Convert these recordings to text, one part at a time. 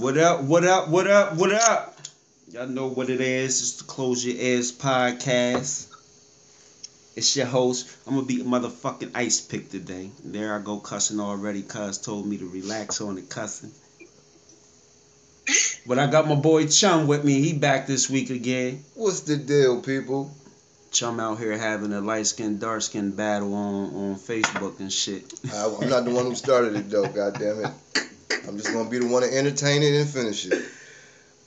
What up? What up? What up? What up? Y'all know what it is. It's the Close Your Ears podcast. It's your host. I'm gonna be a motherfucking ice pick today. There I go cussing already. Cuz told me to relax on the cussing. But I got my boy Chum with me. He back this week again. What's the deal, people? Chum out here having a light skin, dark skin battle on, on Facebook and shit. I, I'm not the one who started it though. God damn it! I'm just gonna be the one to entertain it and finish it.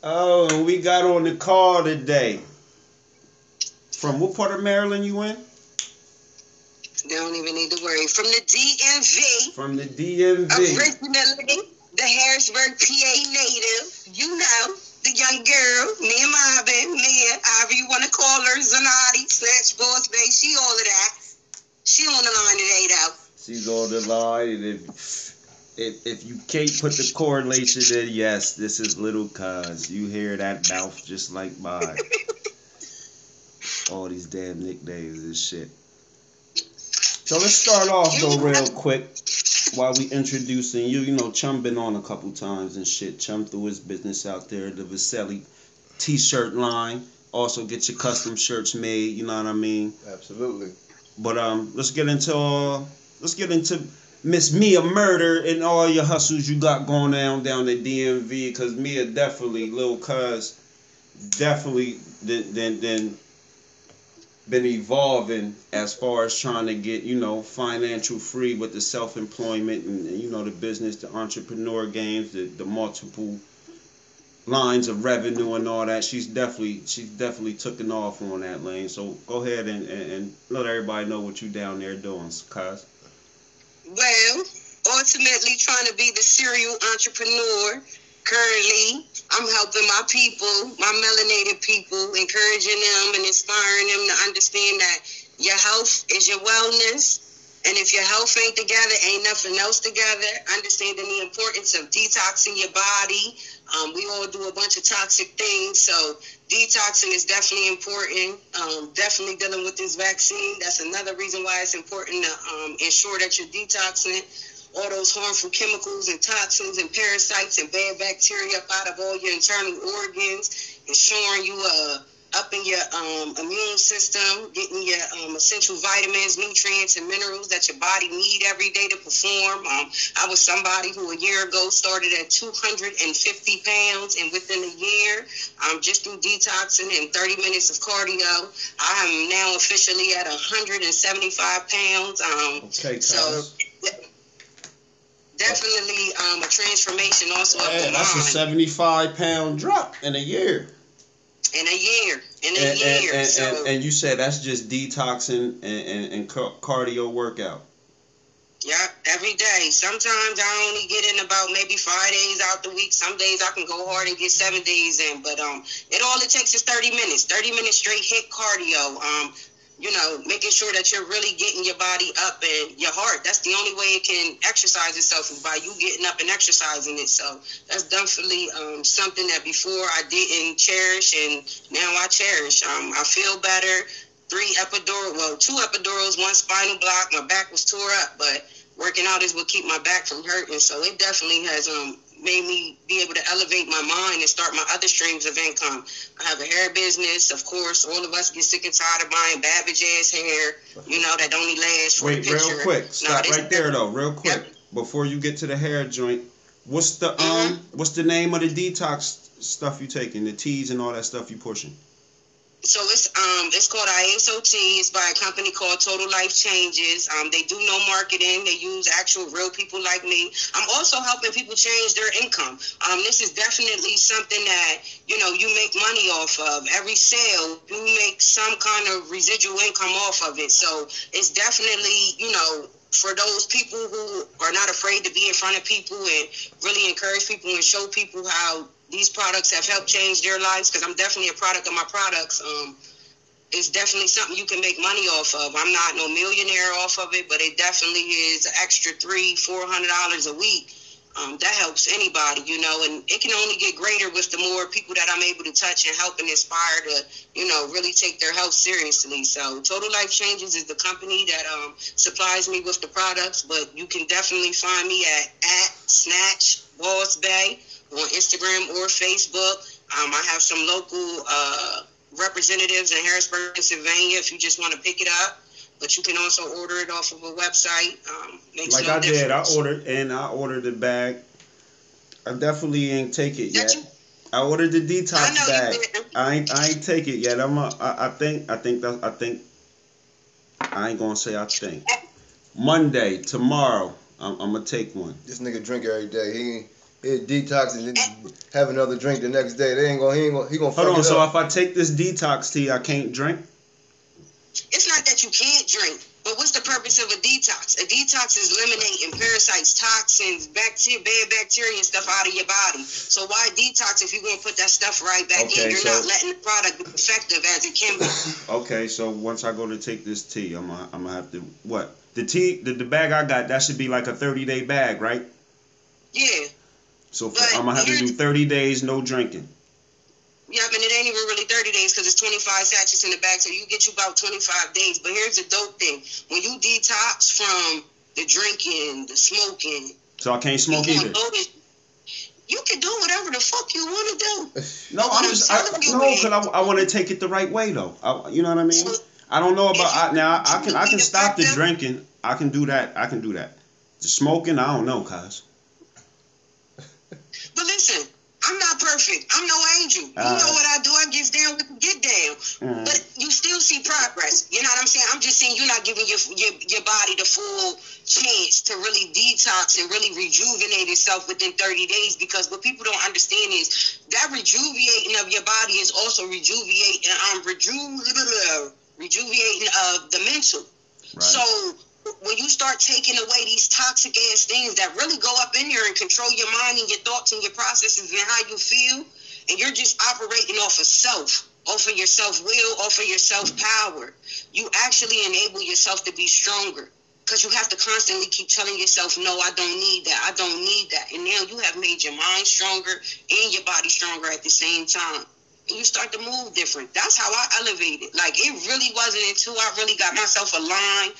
Oh, we got on the call today. From what part of Maryland you in? They don't even need to worry. From the DMV, From the DMV. originally the Harrisburg, PA native. You know, the young girl, Mia Marvin, Mia, however you want to call her, Zanati, Snatch Boss Bay, she all of that. She on the line today, though. She's on the line, and if if if you can't put the correlation, in, yes, this is little cuz. You hear that mouth just like mine. All these damn nicknames and shit. So let's start off though real quick while we introducing you. You know, Chum been on a couple times and shit. Chum threw his business out there, the Vaselli t-shirt line. Also get your custom shirts made, you know what I mean? Absolutely. But um, let's get into uh, let's get into Miss Mia Murder and all your hustles you got going down down at DMV because Mia definitely little cuz definitely then then then been evolving as far as trying to get you know financial free with the self employment and, and you know the business the entrepreneur games the the multiple lines of revenue and all that. She's definitely she's definitely taken off on that lane. So go ahead and, and, and let everybody know what you down there doing cuz Well, ultimately trying to be the serial entrepreneur. Currently, I'm helping my people, my melanated people, encouraging them and inspiring them to understand that your health is your wellness. And if your health ain't together, ain't nothing else together. Understanding the importance of detoxing your body. Um, we all do a bunch of toxic things, so detoxing is definitely important. Um, definitely dealing with this vaccine. That's another reason why it's important to um, ensure that you're detoxing all those harmful chemicals and toxins and parasites and bad bacteria up out of all your internal organs, ensuring you uh upping your um, immune system, getting your um, essential vitamins, nutrients, and minerals that your body need every day to perform. Um, I was somebody who a year ago started at 250 pounds, and within a year, um, just through detoxing and 30 minutes of cardio, I am now officially at 175 pounds. Um, okay so definitely um, a transformation also Yeah, that's a 75 pound drop in a year in a year. In a and, year. and, and, so and, you said that's just detoxing and, and, and cardio workout yeah, every day. Sometimes I only get in about maybe five days out the week. Some days I can go hard and get seven days in. But um, it all it takes is thirty minutes. Thirty minutes straight hit cardio. Um, you know, making sure that you're really getting your body up and your heart. That's the only way it can exercise itself is by you getting up and exercising it. So that's definitely um, something that before I didn't cherish and now I cherish. Um, I feel better. Three epidural, well, two epidurals, one spinal block. My back was tore up, but working out is what keep my back from hurting. So it definitely has um made me be able to elevate my mind and start my other streams of income. I have a hair business, of course. All of us get sick and tired of buying Babbage ass hair, you know, that only lasts for Wait, the picture. real quick. Stop this- right there though, real quick. Yep. Before you get to the hair joint, what's the um Mhm. what's the name of the detox stuff you taking? The teas and all that stuff you pushing? So it's um it's called Iaso Tea. It's by a company called Total Life Changes. Um, they do no marketing. They use actual real people like me. I'm also helping people change their income. Um, this is definitely something that you know you make money off of. Every sale, you make some kind of residual income off of it. So it's definitely you know for those people who are not afraid to be in front of people and really encourage people and show people how these products have helped change their lives because I'm definitely a product of my products. Um, it's definitely something you can make money off of. I'm not no millionaire off of it, but it definitely is an extra three, four hundred dollars a week. Um, that helps anybody, you know, and it can only get greater with the more people that I'm able to touch and help and inspire to, you know, really take their health seriously. So Total Life Changes is the company that um, supplies me with the products, but you can definitely find me at at Snatch Boss Bay on Instagram or Facebook. Um, I have some local uh, representatives in Harrisburg, Pennsylvania. If you just want to pick it up, but you can also order it off of a website. Um, makes Like no I did, I ordered and I ordered the bag. I definitely ain't take it yet. you- I ordered the I detox know bag. I ain't I ain't take it yet. I'm a, I, I think I think that I think I ain't gonna say I think. Monday, tomorrow, I'm, I'm gonna take one. This nigga drink every day. He he detox and then have another drink the next day. They ain't gonna he ain't gonna he gonna fuck Hold on, it so up. if I take this detox tea, I can't drink? It's not that you can't drink, but what's the purpose of a detox? A detox is eliminating parasites, toxins, bacteria, bad bacteria, and stuff out of your body. So why detox if you're gonna put that stuff right back Okay, in? You're so- not letting the product be effective as it can be. Okay, so once I go to take this tea, I'm gonna, I'm gonna have to what? The tea, the, the bag I got, that should be like a 30 day bag, right? Yeah, So for, I'm gonna have to do 30 days no drinking. yeah. I mean, it ain't even really 30 days because it's 25 sachets in the bag, so you get you about 25 days. But here's the dope thing: when you detox from the drinking, the smoking, So I can't smoke either. You can do whatever the fuck you want to do. No, I'm just I, no, because I, I want to take it the right way though. I, you know what I mean? I don't know about I, now. I can I can stop the drinking. I can do that. I can do that. The smoking, I don't know, cuz. But listen, I'm not perfect. I'm no angel. You know what I do. I get down with get down. Mm. But you still see progress. You know what I'm saying? I'm just saying you're not giving your your, your body the full chance to really detox and really rejuvenate itself within 30 days because what people don't understand is that rejuvenating of your body is also rejuvenating um reju- rejuvenating of the mental. Right. So when you start taking away these toxic ass things that really go up in there and control your mind and your thoughts and your processes and how you feel, and you're just operating off of self, off of your self will, off of your self power, you actually enable yourself to be stronger. Because you have to constantly keep telling yourself, no, I don't need that. I don't need that. And now you have made your mind stronger and your body stronger at the same time. And you start to move different. That's how I elevated. Like, it really wasn't until I really got myself aligned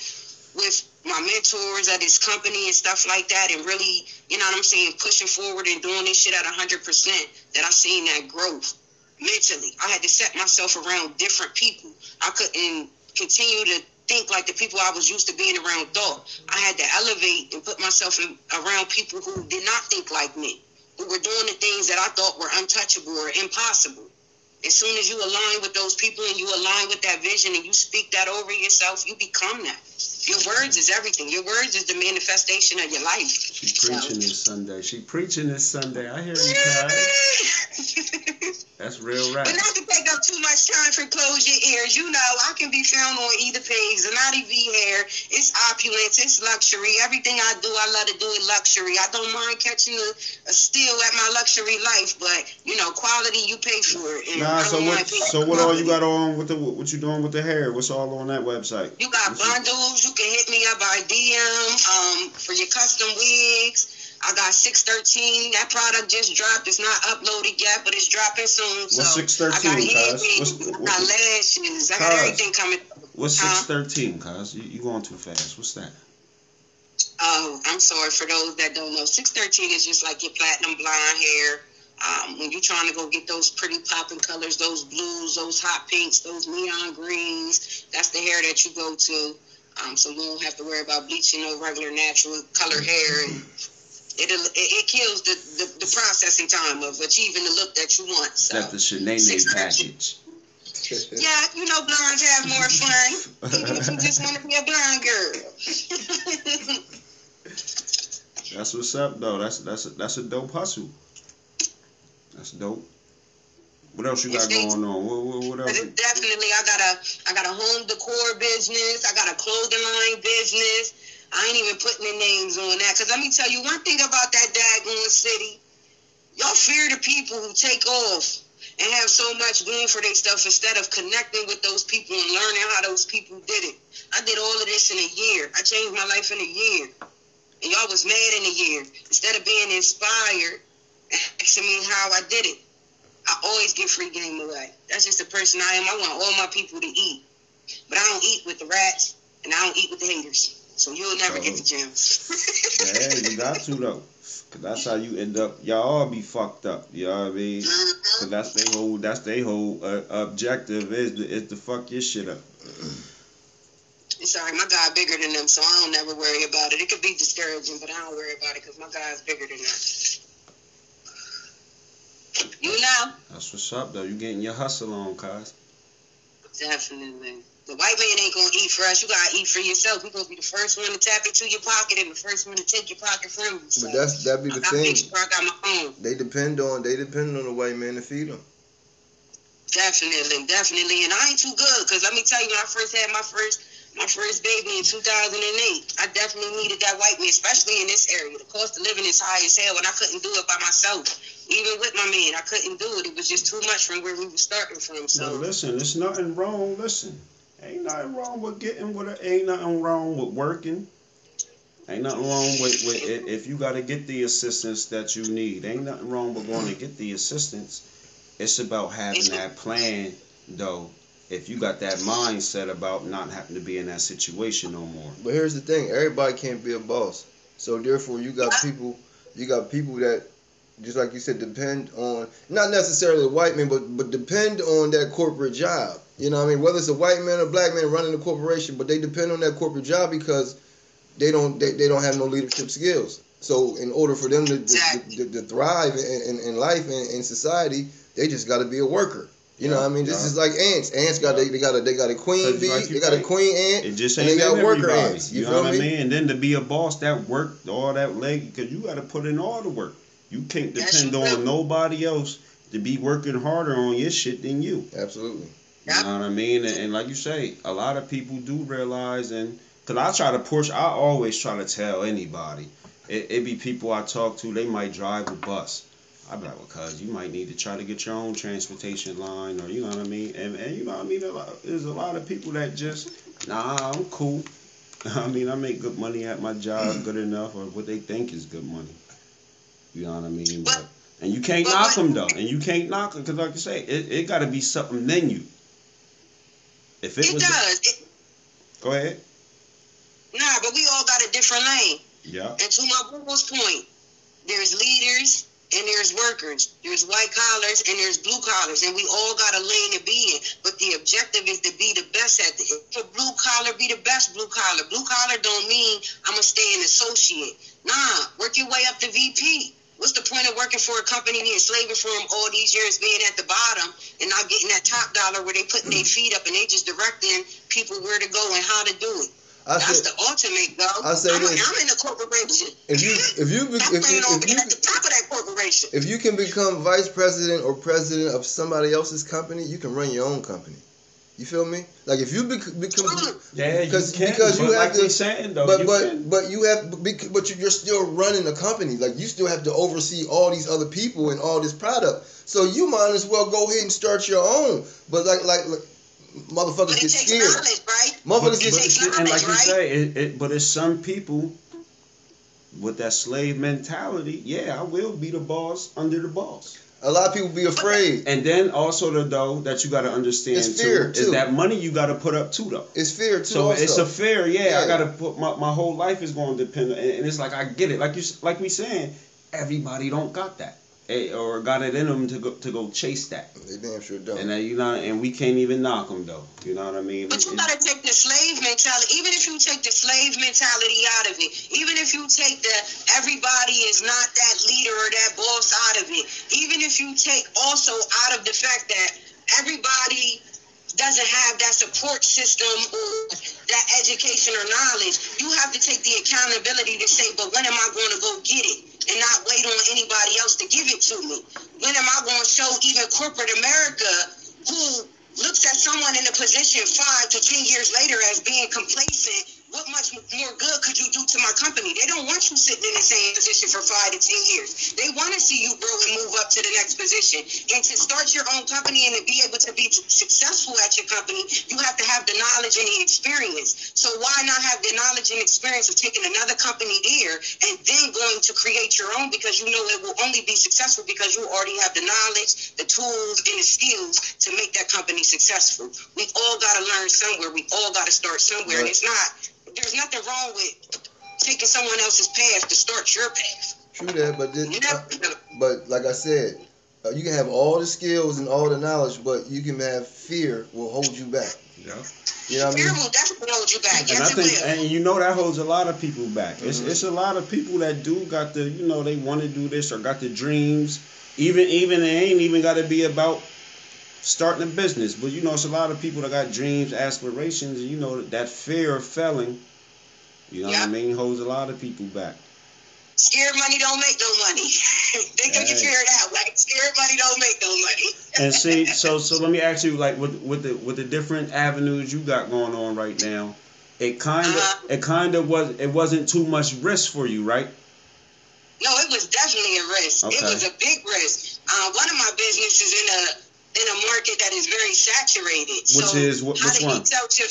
with my mentors at this company and stuff like that and really, you know what I'm saying, pushing forward and doing this shit at 100% that I seen that growth mentally. I had to set myself around different people. I couldn't continue to think like the people I was used to being around thought. I had to elevate and put myself in, around people who did not think like me, who were doing the things that I thought were untouchable or impossible. As soon as you align with those people and you align with that vision and you speak that over yourself, you become that. Your words is everything. Your words is the manifestation of your life. She preaching this Sunday. She preaching this Sunday. I hear you, cuz. That's real rap. But not to take up too much time for close your ears. You know, I can be found on either page. Zanati V hair. It's opulence. It's luxury. Everything I do, I love to do it luxury. I don't mind catching a, a steal at my luxury life, but you know, quality you pay for it. And Nah, so what? mind So what all you got on with the what you doing with the hair? What's all on that website? You got bundles. You can hit me up by DM um, for your custom wigs. I got 613. That product just dropped. It's not uploaded yet, but it's dropping soon. What's so 613, I got What's- I got lashes. I got Cuz. everything coming. What's Huh? six thirteen, cuz? You, you going too fast. What's that? Oh, I'm sorry for those that don't know. 613 is just like your platinum blonde hair. Um, when you're trying to go get those pretty popping colors, those blues, those hot pinks, those neon greens, that's the hair that you go to. Um, so you don't have to worry about bleaching no regular natural color hair. And it'll, it, it kills the, the, the processing time of achieving the look that you want. So. That the Shanae package. Yeah, you know blondes have more fun, even if you just want to be a blonde girl. That's what's up, though. That's that's a, that's a dope hustle. That's dope. What else you got going on? What, what, what else? definitely, I got a, I got a home decor business. I got a clothing line business. I ain't even putting the names on that because let me tell you one thing about that daggone city. Y'all fear the people who take off and have so much going for their stuff instead of connecting with those people and learning how those people did it. I did all of this in a year. I changed my life in a year. And y'all was mad in a year. Instead of being inspired, asking me how I did it. I always give free game away. That's just the person I am. I want all my people to eat. But I don't eat with the rats and I don't eat with the haters. So you'll never get the gems. Yeah, you got to though. Cause that's how you end up. Y'all all be fucked up. You know what I mean? Mhm. Cause that's their whole. That's their whole uh, objective is to, is to fuck your shit up. Sorry, my God bigger than them, so I don't never worry about it. It could be discouraging, but I don't worry about it because my God's bigger than that. You know? That's what's up though. You getting your hustle on, cuz. Definitely. The white man ain't gonna eat for us. You gotta eat for yourself. We gonna be the first one to tap into your pocket and the first one to take your pocket from you. So But that's that be the got thing. make sure I got my own. They depend on they depend on the white man to feed them. Definitely, definitely. And I ain't too good because let me tell you, when I first had my first my first baby in 2008, I definitely needed that white man, especially in this area. The cost of living is high as hell, and I couldn't do it by myself. Even with my man, I couldn't do it. It was just too much from where we were starting from. So So listen, there's nothing wrong. Listen, ain't nothing wrong with getting with it. Ain't nothing wrong with working. Ain't nothing wrong with, with i- if you got to get the assistance that you need. Ain't nothing wrong with going to get the assistance. It's about having that plan, though. If you got that mindset about not having to be in that situation no more. But here's the thing: everybody can't be a boss. So therefore, you got people, you got people that, just like you said, depend on not necessarily white men, but but depend on that corporate job. You know, what I mean, whether it's a white man or black man running the corporation, but they depend on that corporate job because they don't they, they don't have no leadership skills. So in order for them to to, to, to thrive in, in, in life and in society, they just got to be a worker. You know, what I mean, this Yeah. is like ants. Ants got they, they got a they got a queen bee, like you they got a queen ant, It just And ain't they got in worker everybody. ants, You, you know feel what I me? mean? And then to be a boss, that work, all that leg, because you got to put in all the work. You can't depend on nobody else to be working harder on your shit than you. Absolutely. You know what I mean? And, and like you say, a lot of people do realize, and because I try to push, I always try to tell anybody. It, it be people I talk to, they might drive a bus. I be like, well, cuz you might need to try to get your own transportation line, or you know what I mean? And, and you know what I mean? There's a lot of people that just, nah, I'm cool. I mean, I make good money at my job, mm-hmm. good enough, or what they think is good money. You know what I mean? But- and you can't knock them though, and you can't knock them because, like you say, it, it got to be something in you. If it, it does. It, go ahead. nah, but we all got a different lane. Yeah. And to my brother's point, there's leaders and there's workers. There's white collars and there's blue collars, and we all got a lane to be in. But the objective is to be the best at it. If blue collar, be the best blue collar. Blue collar don't mean I'm gonna stay an associate. Nah, work your way up to VP. What's the point of working for a company and slaving for them all these years, being at the bottom and not getting that top dollar where they putting their mm. feet up and they just directing people where to go and how to do it? I That's say the ultimate, though. I say I'm, this. I'm in a corporation. if you if you I'm if you, if you at the top of that corporation. if you can become vice president or president of somebody else's company, you can run your own company. You feel me? Like if you bec- become Yeah, Because- you can. because you but have like to- we saying though, but you but can. but you have bec- but you- you're still running a company. Like you still have to oversee all these other people and all this product. So you might as well go ahead and start your own. But like like, like motherfuckers get scared. right? Motherfuckers but get scared. and like you knowledge, say, it, it, but it's some people with that slave mentality. Yeah, I will be the boss under the boss. A lot of people be afraid. And then also the though that you got to understand It's too, fear, is too. that money you got to put up too though. It's fear too. So also. it's a fear, yeah. Yeah. I gotta put my, my whole life is going to depend, on, and, and it's like I get it, like you like we saying, everybody don't got that, or got it in them to go to go chase that, they damn sure don't. and uh, you know, and we can't even knock them though. You know what I mean? But you It- gotta take the slave mentality. Even if you take the slave mentality out of it, even if you take the everybody is not that leader or that boss out of it, even if you take also out of the fact that everybody doesn't have that support system or that education or knowledge, you have to take the accountability to say, but when am I going to go get it? And not wait on anybody else to give it to me. When am I going to show even corporate America who looks at someone in a position five to ten years later as being complacent, what much more good could you do to my company? They don't want you sitting in the same position for five to ten years. They want to see you grow and move up to the next position. And to start your own company and to be able to be successful at your company, you have to have the knowledge and the experience. So why not have the knowledge and experience of taking another company there and then going to create your own because you know it will only be successful because you already have the knowledge, the tools, and the skills to make that company successful. We all got to learn somewhere. We all got to start somewhere. And it's not, there's nothing wrong with taking someone else's path to start your path. True that, but this, You uh, never but like I said, uh, you can have all the skills and all the knowledge, but you can have fear will hold you back. Yeah. You know what I Fear mean? will definitely hold you back. And I Yes, it think, will. and you know that holds a lot of people back. It's Mhm. it's a lot of people that do got the, you know, they want to do this or got the dreams. Even even it ain't even got to be about starting a business, but you know, it's a lot of people that got dreams, aspirations, and you know that fear of failing. You know what I mean? Holds a lot of people back. Scared money don't make no money. they can Hey. figure it out. Like scared money don't make no money. And see, so so let me ask you, like with with the with the different avenues you got going on right now, it kind of Uh-huh. it kind of was it wasn't too much risk for you, right? No, it was definitely a risk. It was a big risk. Uh, one of my businesses in a in a market that is very saturated. Which so is how do one? you sell your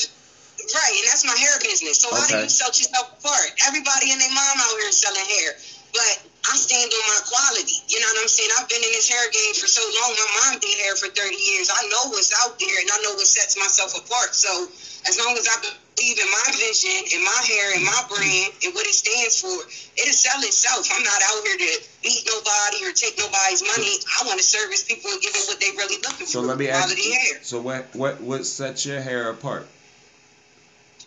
right? And that's my hair business. So how do you sell yourself apart? Everybody and their mom out here selling hair, but I stand on my quality. You know what I'm saying? I've been in this hair game for so long. My mom did hair for 30 years. I know what's out there, and I know what sets myself apart. So as long as I in my vision and my hair and my brand and what it stands for, it'll sell itself. I'm not out here to meet nobody or take nobody's money. I want to service people and give them what they're really looking So for. So let me ask you. hair. So what what what sets your hair apart?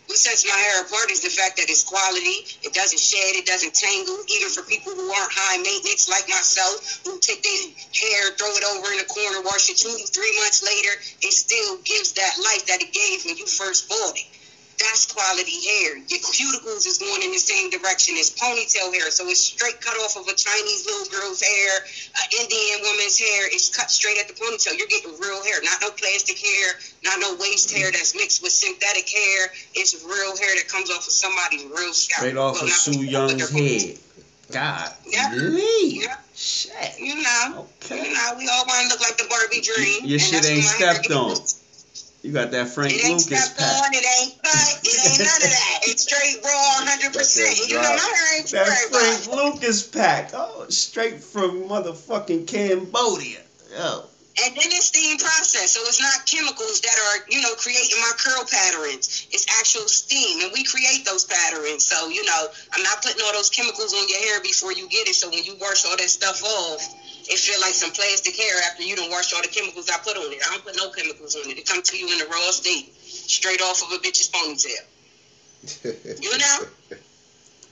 What sets my hair apart is the fact that it's quality. It doesn't shed. It doesn't tangle. Even for people who aren't high maintenance like myself, who take their hair, throw it over in the corner, wash it two, three months later, it still gives that life that it gave when you first bought it. That's quality hair. Your cuticles is going in the same direction as ponytail hair, so it's straight cut off of a Chinese little girl's hair, an Indian woman's hair. It's cut straight at the ponytail. You're getting real hair, not no plastic hair, not no waste hair that's mixed with synthetic hair. It's real hair that comes off of somebody's real scalp. Straight off Well, of Sue Young's head. God. Yeah. Lee. Yeah. Shit. You know, Okay. you know, we all want to look like the Barbie dream. Your and shit ain't what my hair stepped on. You got that Frank It ain't Lucas stepped pack. on, it ain't cut, it ain't none of that. It's straight raw, 100%. You know, my hair ain't for That. Frank Lucas pack. Oh, straight from motherfucking Cambodia. Oh. And then it's steam process, so it's not chemicals that are, you know, creating my curl patterns. It's actual steam, and we create those patterns. So, you know, I'm not putting all those chemicals on your hair before you get it. So when you wash all that stuff off, it feel like some plastic hair after you don't wash all the chemicals I put on it. I don't put no chemicals on it. It come to you in the raw state, straight off of a bitch's ponytail. You know?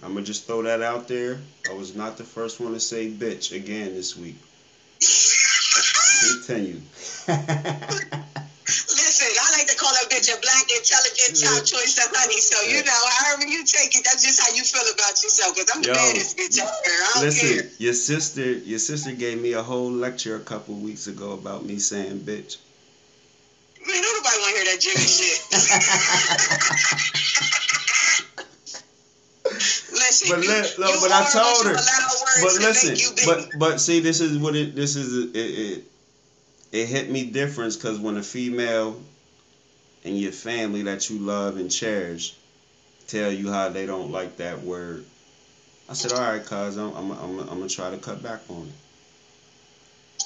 I'm gonna just throw that out there. I was not the first one to say bitch again this week. Continue. Listen, I like to call a bitch a black, intelligent, top choice of honey. So, you know, however you take it, that's just how you feel about yourself. Because I'm the Yo. baddest bitch out there. Don't care. Listen, your sister, your sister gave me a whole lecture a couple weeks ago about me saying bitch. Man, nobody want to hear that Jimmy shit. listen, But let- but I told her. But listen, but but see, this is what it. This is it. It, it hit me different because when a female in your family that you love and cherish tell you how they don't like that word, I said, all right, cuz I'm I'm I'm, I'm gonna try to cut back on it.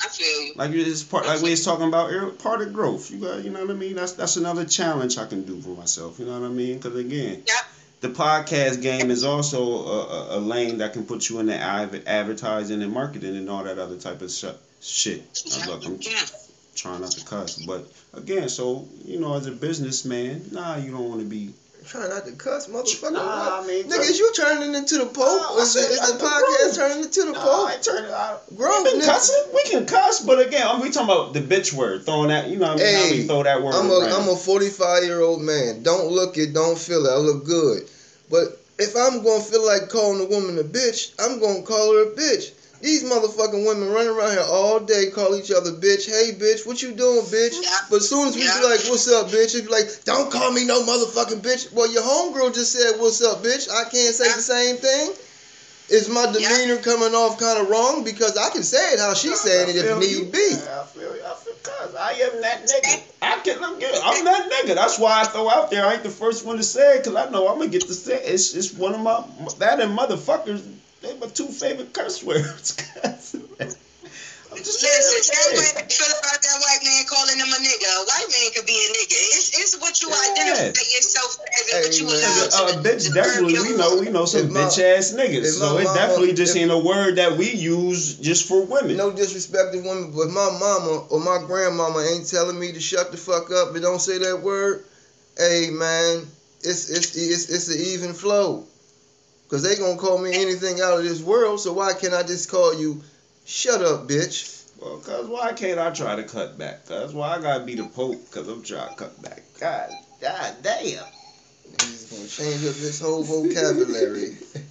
I feel you. Like it's part, like we was talking about, part of growth. You got, you know what I mean. That's that's another challenge I can do for myself. You know what I mean? Because again, Yep. the podcast game is also a, a, a lane that can put you in the adver- advertising and marketing and all that other type of sh- shit. Uh, look, I'm Yeah. Trying not to cuss, but again, so you know, as a businessman, nah, you don't want to be. trying not to cuss, motherfucker. Nah, what? I mean, Nigga, is you turning into the Pope? Nah, is, said- is the podcast turning into the Nah, Pope? I turn it out. Grown we been nigga. cussing. We can cuss, but again, I'm- we talking about the bitch word, throwing that. You know, what I mean, how we Hey, throw that word I'm a I'm a 45 year old man. Don't look it, don't feel it. I look good, but if I'm gonna feel like calling a woman a bitch, I'm gonna call her a bitch. These motherfucking women running around here all day, call each other bitch. Hey, bitch, what you doing, bitch? Yeah. But as soon as we Yeah. be like, what's up, bitch? It be like, don't call me no motherfucking bitch. Well, your homegirl just said, what's up, bitch? I can't say the same thing. Is my Yeah. demeanor coming off kind of wrong? Because I can say it how she's saying it if need you. be. I feel you. I feel cuz I am that nigga. I can I'm good. I'm that nigga. That's why I throw out there. I ain't the first one to say it because I know I'm gonna get to say it. It's it's one of my that and motherfuckers. They my two favorite curse words. cuz. I'm just Listen, saying same way feel about that white man calling him a nigga. a white man could be a nigga. It's, it's what you Yeah. identify yourself as and what Hey, you man. allow Cause a, a to uh, bitch to definitely we know we know some bitch ass niggas. So it definitely just ain't a word that we use just for women. No disrespect to women, but my mama or my grandmama ain't telling me to shut the fuck up and don't say that word. Hey man, it's it's it's it's an even flow. Cause they gonna call me anything out of this world, so why can't I just call you shut up, bitch? Well, cause why can't I try to cut back? Cause why I gotta be the pope? Cause I'm trying to cut back. God, god damn. He's gonna change up this whole vocabulary.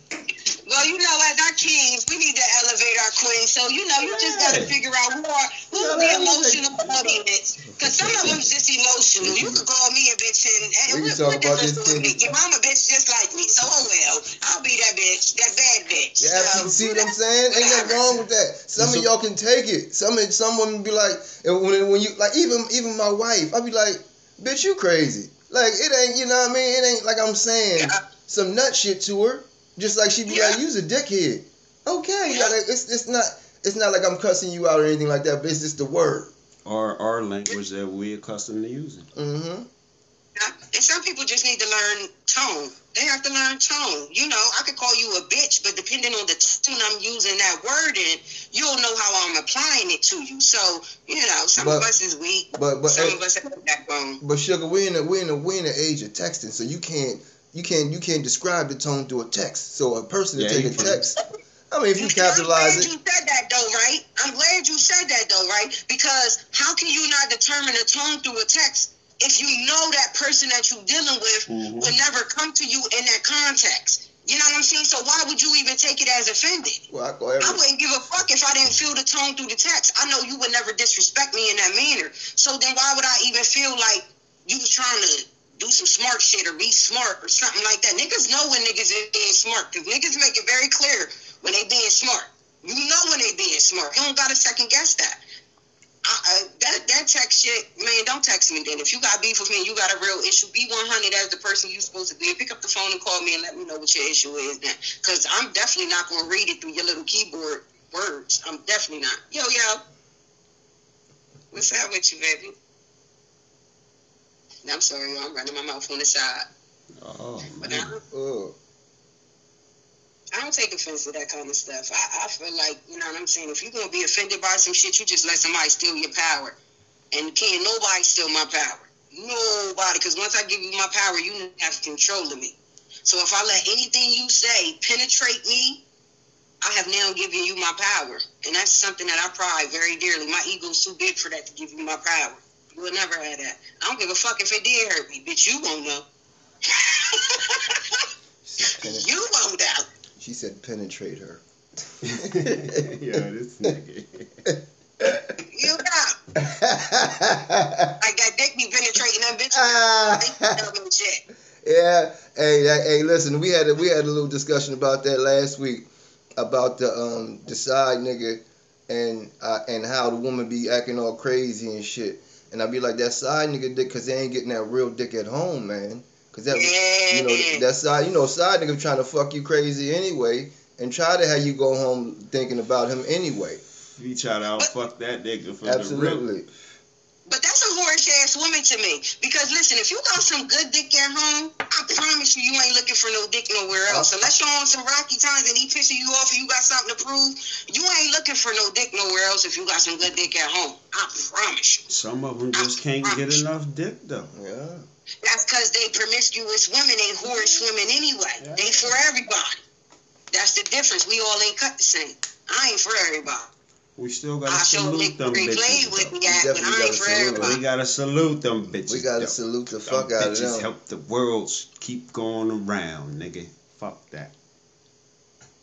Well, you know, as our kings, we need to elevate our queens. So, you know, you just got to figure out who are who's Yeah, the emotional audience. Because some of them's just emotional. You could call me a bitch and, and We can what, talk what about difference this will it kid. make? Your mama bitch just like me. So, oh well. I'll be that bitch, that bad bitch. Yeah, so, see what I'm saying? Ain't nothing wrong with that. Some of y'all can take it. Some some women be like, and when when you like even even my wife, I'd be like, bitch, you crazy. Like it ain't, you know what I mean? It ain't like I'm saying Yeah. some nut shit to her. Just like she be Yeah. like, you's a dickhead. Okay, Yeah. like, it's it's not it's not like I'm cussing you out or anything like that, but it's just the word. Our our language that we accustomed to using. Mm-hmm. And some people just need to learn tone. They have to learn tone. You know, I could call you a bitch, but depending on the tone I'm using that word in, you'll know how I'm applying it to you. So, you know, some of us is weak. But but some eh, of us have a backbone. but sugar, we in the we in the we in the age of texting, so you can't you can't you can't describe the tone through a text. So a person Yeah, to take a can. text. I mean, if you capitalize it. I'm capitalize glad it. you said that though, right? I'm glad you said that though, right? Because how can you not determine a tone through a text if you know that person that you're dealing with Mhm. will never come to you in that context? You know what I'm saying? So why would you even take it as offended? Well, I I wouldn't give a fuck if I didn't feel the tone through the text. I know you would never disrespect me in that manner. So then why would I even feel like you was trying to do some smart shit or be smart or something like that? Niggas know when niggas is being smart because niggas make it very clear when they being smart. You know when they being smart. You don't gotta second guess that. I, uh, that that text shit, man, don't text me then. If you got beef with me and you got a real issue, be 100 as the person you supposed to be. Pick up the phone and call me and let me know what your issue is then. Because I'm definitely not to read it through your little keyboard words. I'm definitely not. Yo, yo. What's up with you, baby? I'm sorry, I'm running my mouth on the side. Oh But man. I, oh, I don't take offense to that kind of stuff. I, I feel like, you know what I'm saying? If you're going to be offended by some shit, you just let somebody steal your power. And can't nobody steal my power. Nobody. Because once I give you my power, you have control of me. So if I let anything you say penetrate me, I have now given you my power. And that's something that I pride very dearly. My ego's too big for that to give you my power. You will never have that. I don't give a fuck if it did hurt me. Bitch, you won't know. she said, you won't know. she said penetrate her. yeah, this nigga. You know. Like that dick be penetrating them bitches. They dumb and shit. yeah, hey, hey, listen, we had a, we had a little discussion about that last week about the um the side nigga and uh, and how the woman be acting all crazy and shit. And I be like that side nigga dick because they ain't getting that real dick at home, man. Cause that you know that side you know side nigga trying to fuck you crazy anyway and try to have you go home thinking about him anyway. We try to outfuck that nigga for the rip. But that's a whorish ass woman to me. Because listen, if you got some good dick at home, I promise you, you ain't looking for no dick nowhere else. Unless you're on some rocky times and he pissing you off and you got something to prove, you ain't looking for no dick nowhere else if you got some good dick at home. I promise you. Some of them just can't get enough dick though. Yeah. That's because they promiscuous women, they whorish women anyway. Yeah. They for everybody. That's the difference. We all ain't cut the same. I ain't for everybody. We still gotta I salute them Free played bitches. with me though. at, but definitely gotta ain't for salute 'em. everybody. We gotta salute them bitches. We gotta though. salute the Them fuck out of them. bitches them. help the world keep going around, nigga. Fuck that.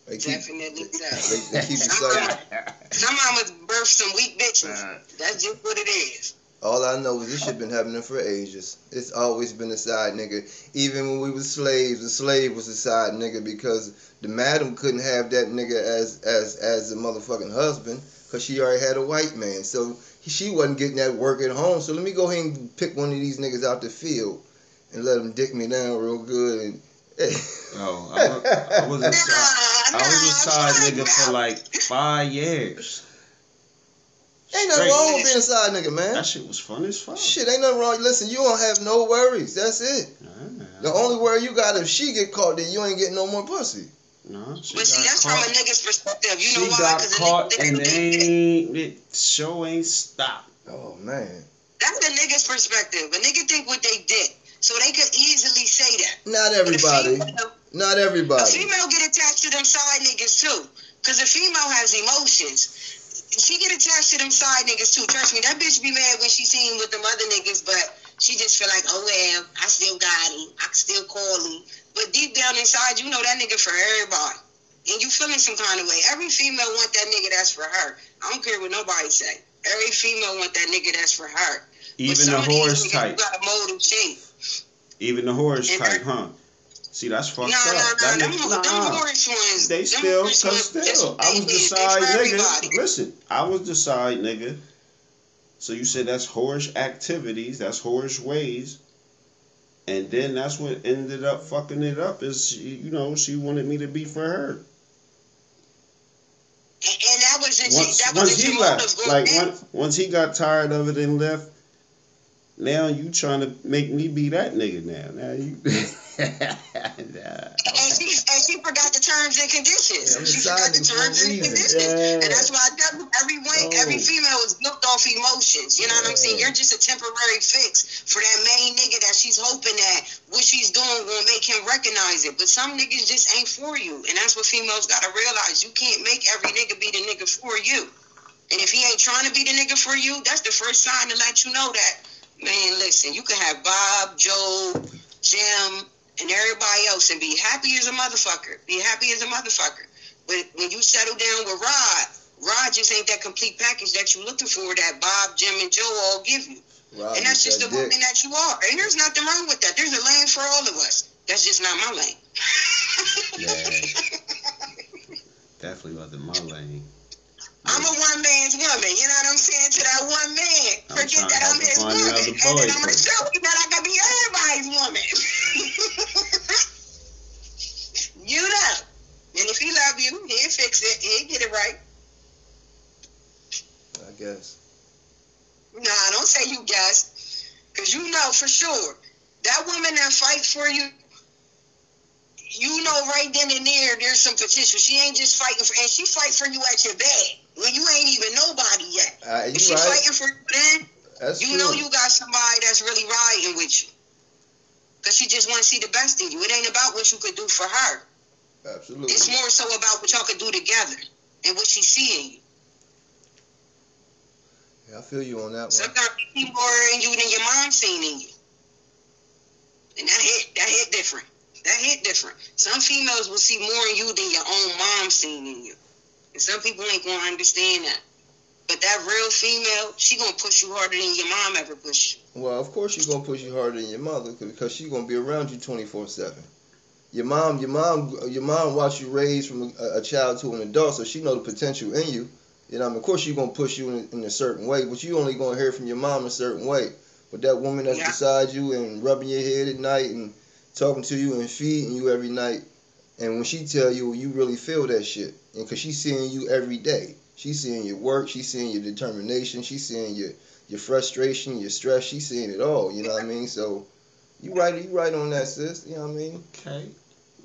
They keep, Definitely they, so. they keep Some excited. mama, some mamas birth some weak bitches. Uh, That's just what it is. All I know is this shit been happening for ages. It's always been a side nigga. Even when we was slaves, the slave was a side nigga because the madam couldn't have that nigga as as as a motherfucking husband because she already had a white man. So she wasn't getting that work at home. So let me go ahead and pick one of these niggas out the field and let them dick me down real good. And oh, I, wa- I was a side, I was a side nah, nigga for like five years. Ain't nothing Great. wrong with being a side nigga, man. That shit was fun as fuck. Shit, ain't nothing wrong. Listen, you don't have no worries. That's it. The only worry you got if she get caught, then you ain't getting no more pussy. No, she But see, that's caught. from a nigga's perspective. You she know why? got Because caught a nigga, and nigga they ain't it show ain't stop. Oh man. That's the nigga's perspective. A nigga think what they did. So they could easily say that. Not everybody. female- Not everybody. A everybody. female get attached to them side niggas too. Cause a female has emotions. She get attached to them side niggas too. Trust me, that bitch be mad when she seen with them other niggas, but she just feel like, oh well, I still got him. I still call him. But deep down inside, you know that nigga for everybody. And you feeling some kind of way. Every female want that nigga that's for her. I don't care what nobody say. Every female want that nigga that's for her. Even the horse type. Got a mold and. Even the horse And type, her- huh? See, that's fucked No, no, up. no, That them, nigga- them nah. horse ones. They them still, cause still, what I was the did. Side nigga. Listen, I was the side nigga. So you said that's whorish activities, that's whorish ways, and then that's what ended up fucking it up. Is she, you know she wanted me to be for her. And, and that was in Once that once was in he your left, motive like once once he got tired of it and left. Now you trying to make me be that nigga now. Now you. Nah. And she and she forgot the terms and conditions. Yeah, she forgot the terms and conditions. Yeah. And that's why I tell every way, No. every female is built off emotions. You know what I'm saying? You're just a temporary fix for that main nigga that she's hoping that what she's doing will make him recognize it. But some niggas just ain't for you. And that's what females gotta realize. You can't make every nigga be the nigga for you. And if he ain't trying to be the nigga for you, that's the first sign to let you know that, man, listen, you can have Bob, Joe, Jim, and everybody else and be happy as a motherfucker. Be happy as a motherfucker. But when you settle down with Rod, Rod just ain't that complete package that you looking for that Bob, Jim, and Joe all give you. Rob and that's just the that woman that you are. And there's nothing wrong with that. There's a lane for all of us. That's just not my lane. Definitely wasn't my lane. I'm a one man's woman. You know what I'm saying? To that one man. I'm Forget that I'm his woman. And then I'm going to show you that I can be everybody's woman. you know. And if he love you, he'll fix it. He'll get it right. I guess. Nah, don't say you guess. Because you know for sure. That woman that fight for you, you know right then and there there's some potential. She ain't just fighting for, and she fight for you at your bed when you ain't even nobody yet. Uh, If you she right. fighting for you then, That's you true. know you got somebody that's really riding with you. Because she just want to see the best in you. It ain't about what you could do for her. Absolutely. It's more so about what y'all could do together and what she's seeing you. Yeah, I feel you on that one. Sometimes she see more in you than your mom seen in you. And that hit that hit different. That hit different. Some females will see more in you than your own mom seen in you. And some people ain't gonna understand that. But that real female, she gonna push you harder than your mom ever pushed you. Well, of course she's gonna push you harder than your mother because she's gonna be around you twenty four seven. Your mom, your mom, your mom watched you raise from a, a child to an adult, so she know the potential in you. You know, I mean, of course she's gonna push you in, in a certain way, but you only gonna hear from your mom a certain way. But that woman that's Yeah. beside you and rubbing your head at night and talking to you and feeding you every night, and when she tell you, you really feel that shit, and because she's seeing you every day. She's seeing your work, she's seeing your determination, she's seeing your your frustration, your stress, she's seeing it all, you know what I mean? So you right you right on that sis, you know what I mean? Okay.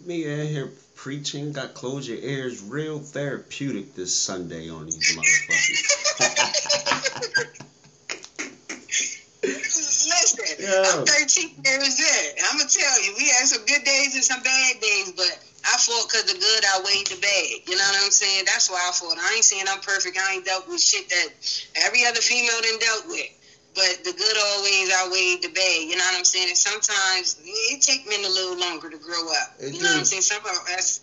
Me in here preaching, got close your ears real therapeutic this Sunday on these motherfuckers. Listen, Yeah. I'm 13 years in. I'm gonna tell you, we had some good days and some bad days, but I fought because the good outweighed the bad. You know what I'm saying? That's why I fought. I ain't saying I'm perfect. I ain't dealt with shit that every other female done dealt with. But the good always outweighed the bad. You know what I'm saying? And sometimes it take men a little longer to grow up. It you know what I'm do. saying? Sometimes that's,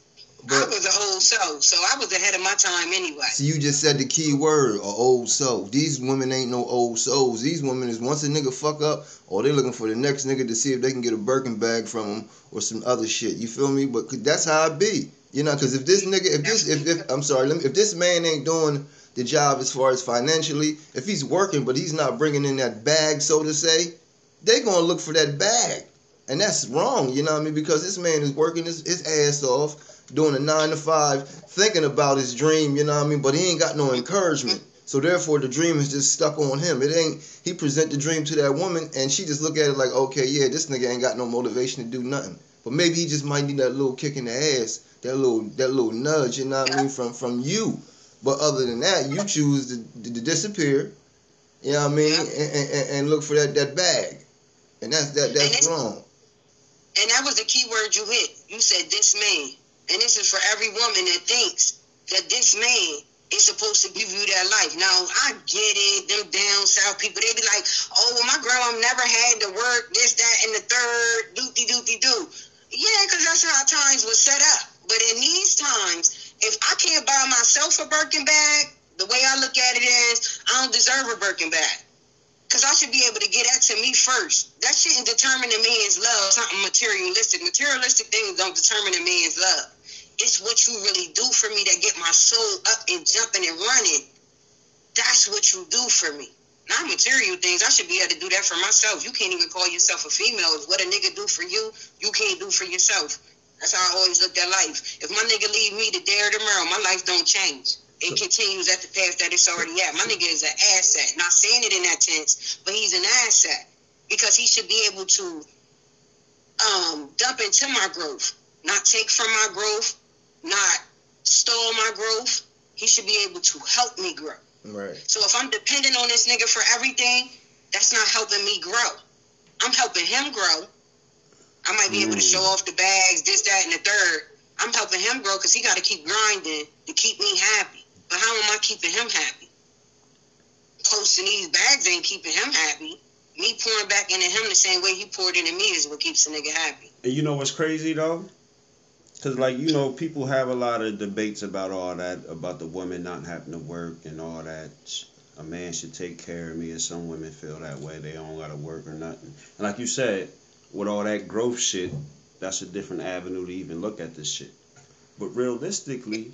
I was an old soul, so I was ahead of my time anyway. So you just said the key word, a old soul. These women ain't no old souls. These women is once a nigga fuck up, or they looking for the next nigga to see if they can get a Birkin bag from him or some other shit. You feel me? But that's how I be. You know, because if this nigga, if this, if, if I'm sorry, let me, if this man ain't doing the job as far as financially, if he's working but he's not bringing in that bag, so to say, they gonna look for that bag, and that's wrong. You know what I mean? Because this man is working his, his ass off, doing a nine to five, thinking about his dream. You know what I mean? But he ain't got no encouragement. So therefore, the dream is just stuck on him. It ain't. He present the dream to that woman, and she just look at it like, okay, yeah, this nigga ain't got no motivation to do nothing. But maybe he just might need that little kick in the ass, that little that little nudge, you know what I mean, from from you. But other than that, you choose to, to, to disappear. You know what I mean, and, and, and look for that that bag, and that's that that's wrong. And that was the key word you hit. You said this man, and this is for every woman that thinks that this man is supposed to give you that life. Now I get it. Them down south people, they be like, "Oh, well, my grandma never had to work this, that, and the third, dooty, dooty, doo." Yeah, because that's how times was set up. But in these times, if I can't buy myself a Birkin bag, the way I look at it is, I don't deserve a Birkin bag. Because I should be able to get that to me first. That shouldn't determine a man's love, something materialistic. Materialistic things don't determine a man's love. It's what you really do for me that get my soul up and jumping and running. That's what you do for me. Not material things. I should be able to do that for myself. You can't even call yourself a female. What a nigga do for you, you can't do for yourself. That's how I always looked at life. If my nigga leave me today or tomorrow, my life don't change. It continues at the path that it's already at. My nigga is an asset. Not saying it in that tense, but he's an asset because he should be able to um, dump into my growth, not take from my growth, not stall my growth. He should be able to help me grow. Right. So if I'm dependent on this nigga for everything, that's not helping me grow. I'm helping him grow. I might be mm. able to show off the bags, this, that, and the third. I'm helping him grow because he got to keep grinding to keep me happy. But how am I keeping him happy? Posting these bags ain't keeping him happy. Me pouring back into him the same way he poured into me is what keeps a nigga happy. And you know what's crazy though? Cause like you know, people have a lot of debates about all that, about the woman not having to work and all that. A man should take care of me, and some women feel that way. They don't gotta work or nothing. And like you said, with all that growth shit, that's a different avenue to even look at this shit. But realistically,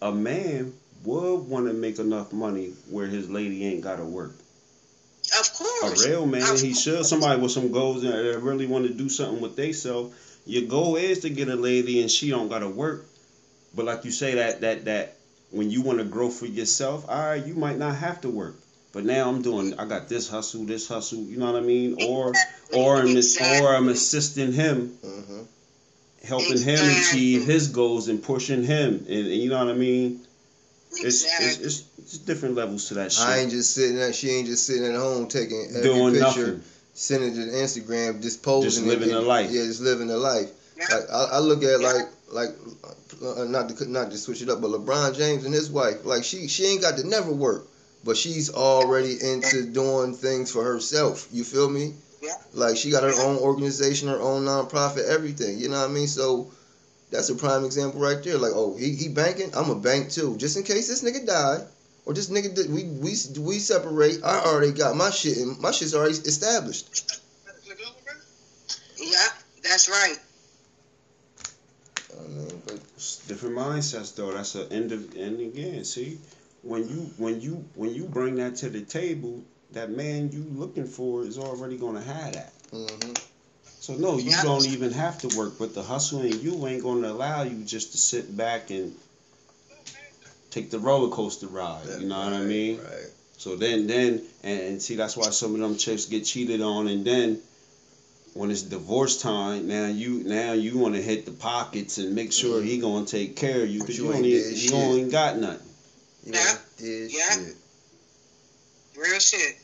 a man would want to make enough money where his lady ain't got to work. Of course. A real man, he should. Somebody with some goals and really want to do something with themselves. Your goal is to get a lady and she don't got to work. But like you say, that that that when you want to grow for yourself, all right, you might not have to work. But now I'm doing, I got this hustle, this hustle, you know what I mean? Or or I'm or I'm assisting him. Mm-hmm helping exactly. him achieve his goals and pushing him, and, and you know what I mean. It's, exactly. it's, it's, it's different levels to that shit. I ain't just sitting at she ain't just sitting at home taking every doing picture, nothing. Sending it to Instagram, just posing, just living a life. Yeah, just living a life. Yeah. Like, I, I, look at yeah. like like uh, not to not to switch it up, but LeBron James and his wife, like she she ain't got to never work, but she's already into doing things for herself. You feel me? Yeah. Like she got her own organization, her own nonprofit, everything. You know what I mean? So that's a prime example right there. Like, oh, he, he banking, I'm a bank too, just in case this nigga die or this nigga did, we we we separate. I already got my shit, and my shit's already established. Yeah, that's right. I mean, but different mindsets though. That's an end of and again. See, when you when you when you bring that to the table, that man you looking for is already gonna have that. Mm-hmm. So no, you don't even have to work, but the hustle in you ain't gonna allow you just to sit back and take the roller coaster ride. you know right, what I mean? Right. So then, then, and, and see, that's why some of them chicks get cheated on, and then when it's divorce time, now you now you want to hit the pockets and make sure he gonna take care of you because you, you, ain't, you ain't got nothing. Yeah. Yeah. Shit. Real shit.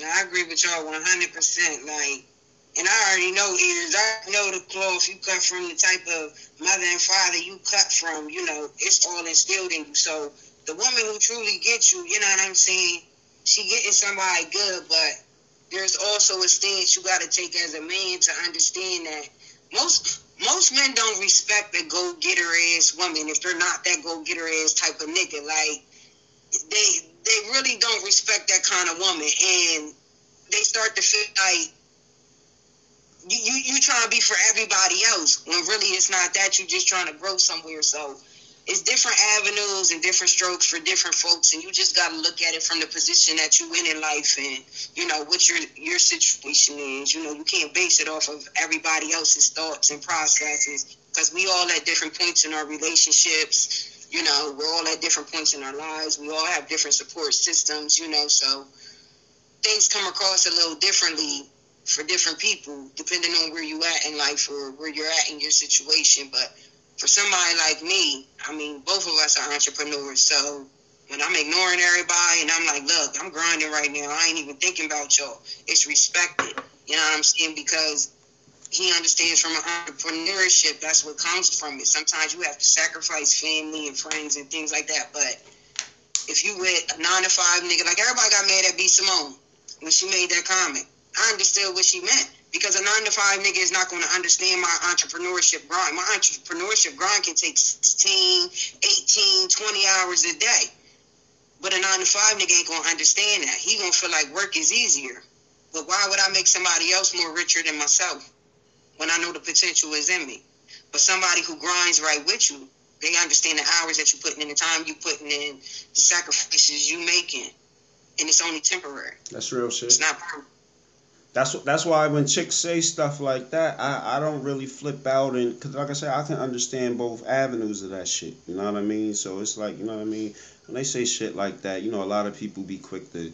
Now I agree with y'all one hundred percent. Like and I already know ears. I know the cloth you cut from, the type of mother and father you cut from. You know, it's all instilled in you. So the woman who truly gets you, you know what I'm saying? She getting somebody good, but there's also a stance you got to take as a man to understand that most most men don't respect the go getter ass woman if they're not that go getter ass type of nigga. Like they they really don't respect that kind of woman, and they start to feel like you, you you trying to be for everybody else when really it's not that. You're just trying to grow somewhere. So it's different avenues and different strokes for different folks, and you just got to look at it from the position that you're in in life and you know what your your situation is. You know you can't base it off of everybody else's thoughts and processes because we all at different points in our relationships You know, we're all at different points in our lives. We all have different support systems, you know, so things come across a little differently for different people, depending on where you at in life or where you're at in your situation. But for somebody like me, I mean, both of us are entrepreneurs, so when I'm ignoring everybody and I'm like, look, I'm grinding right now. I ain't even thinking about y'all. It's respected. You know what I'm saying? Because he understands from entrepreneurship, that's what comes from it. Sometimes you have to sacrifice family and friends and things like that. But if you with a nine to five nigga, like everybody got mad at B Simone when she made that comment. I understood what she meant because a nine to five nigga is not going to understand my entrepreneurship grind. My entrepreneurship grind can take 16, 18, 20 hours a day. But a nine to five nigga ain't gonna understand that. He gonna feel like work is easier. But why would I make somebody else more richer than myself when I know the potential is in me? But somebody who grinds right with you, they understand the hours that you're putting in, the time you're putting in, the sacrifices you making, and it's only temporary. That's real shit. It's not permanent. That's that's why when chicks say stuff like that, I, I don't really flip out and because like I said, I can understand both avenues of that shit. You know what I mean? So it's like you know what I mean. When they say shit like that, you know, a lot of people be quick to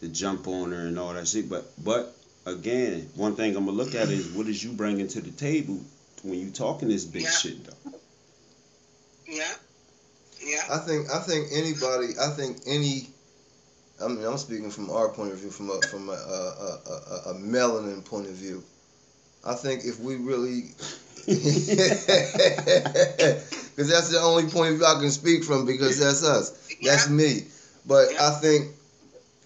to jump on her and all that shit. But but again, one thing I'm gonna look at is what is you bringing to the table when you talking this big Yeah. shit though. Yeah. Yeah. I think I think anybody I think any I mean I'm speaking from our point of view from a from a, a, a, a, melanin point of view. I think if we really because that's the only point of view I can speak from because that's us. That's Yeah. me. But Yeah. I think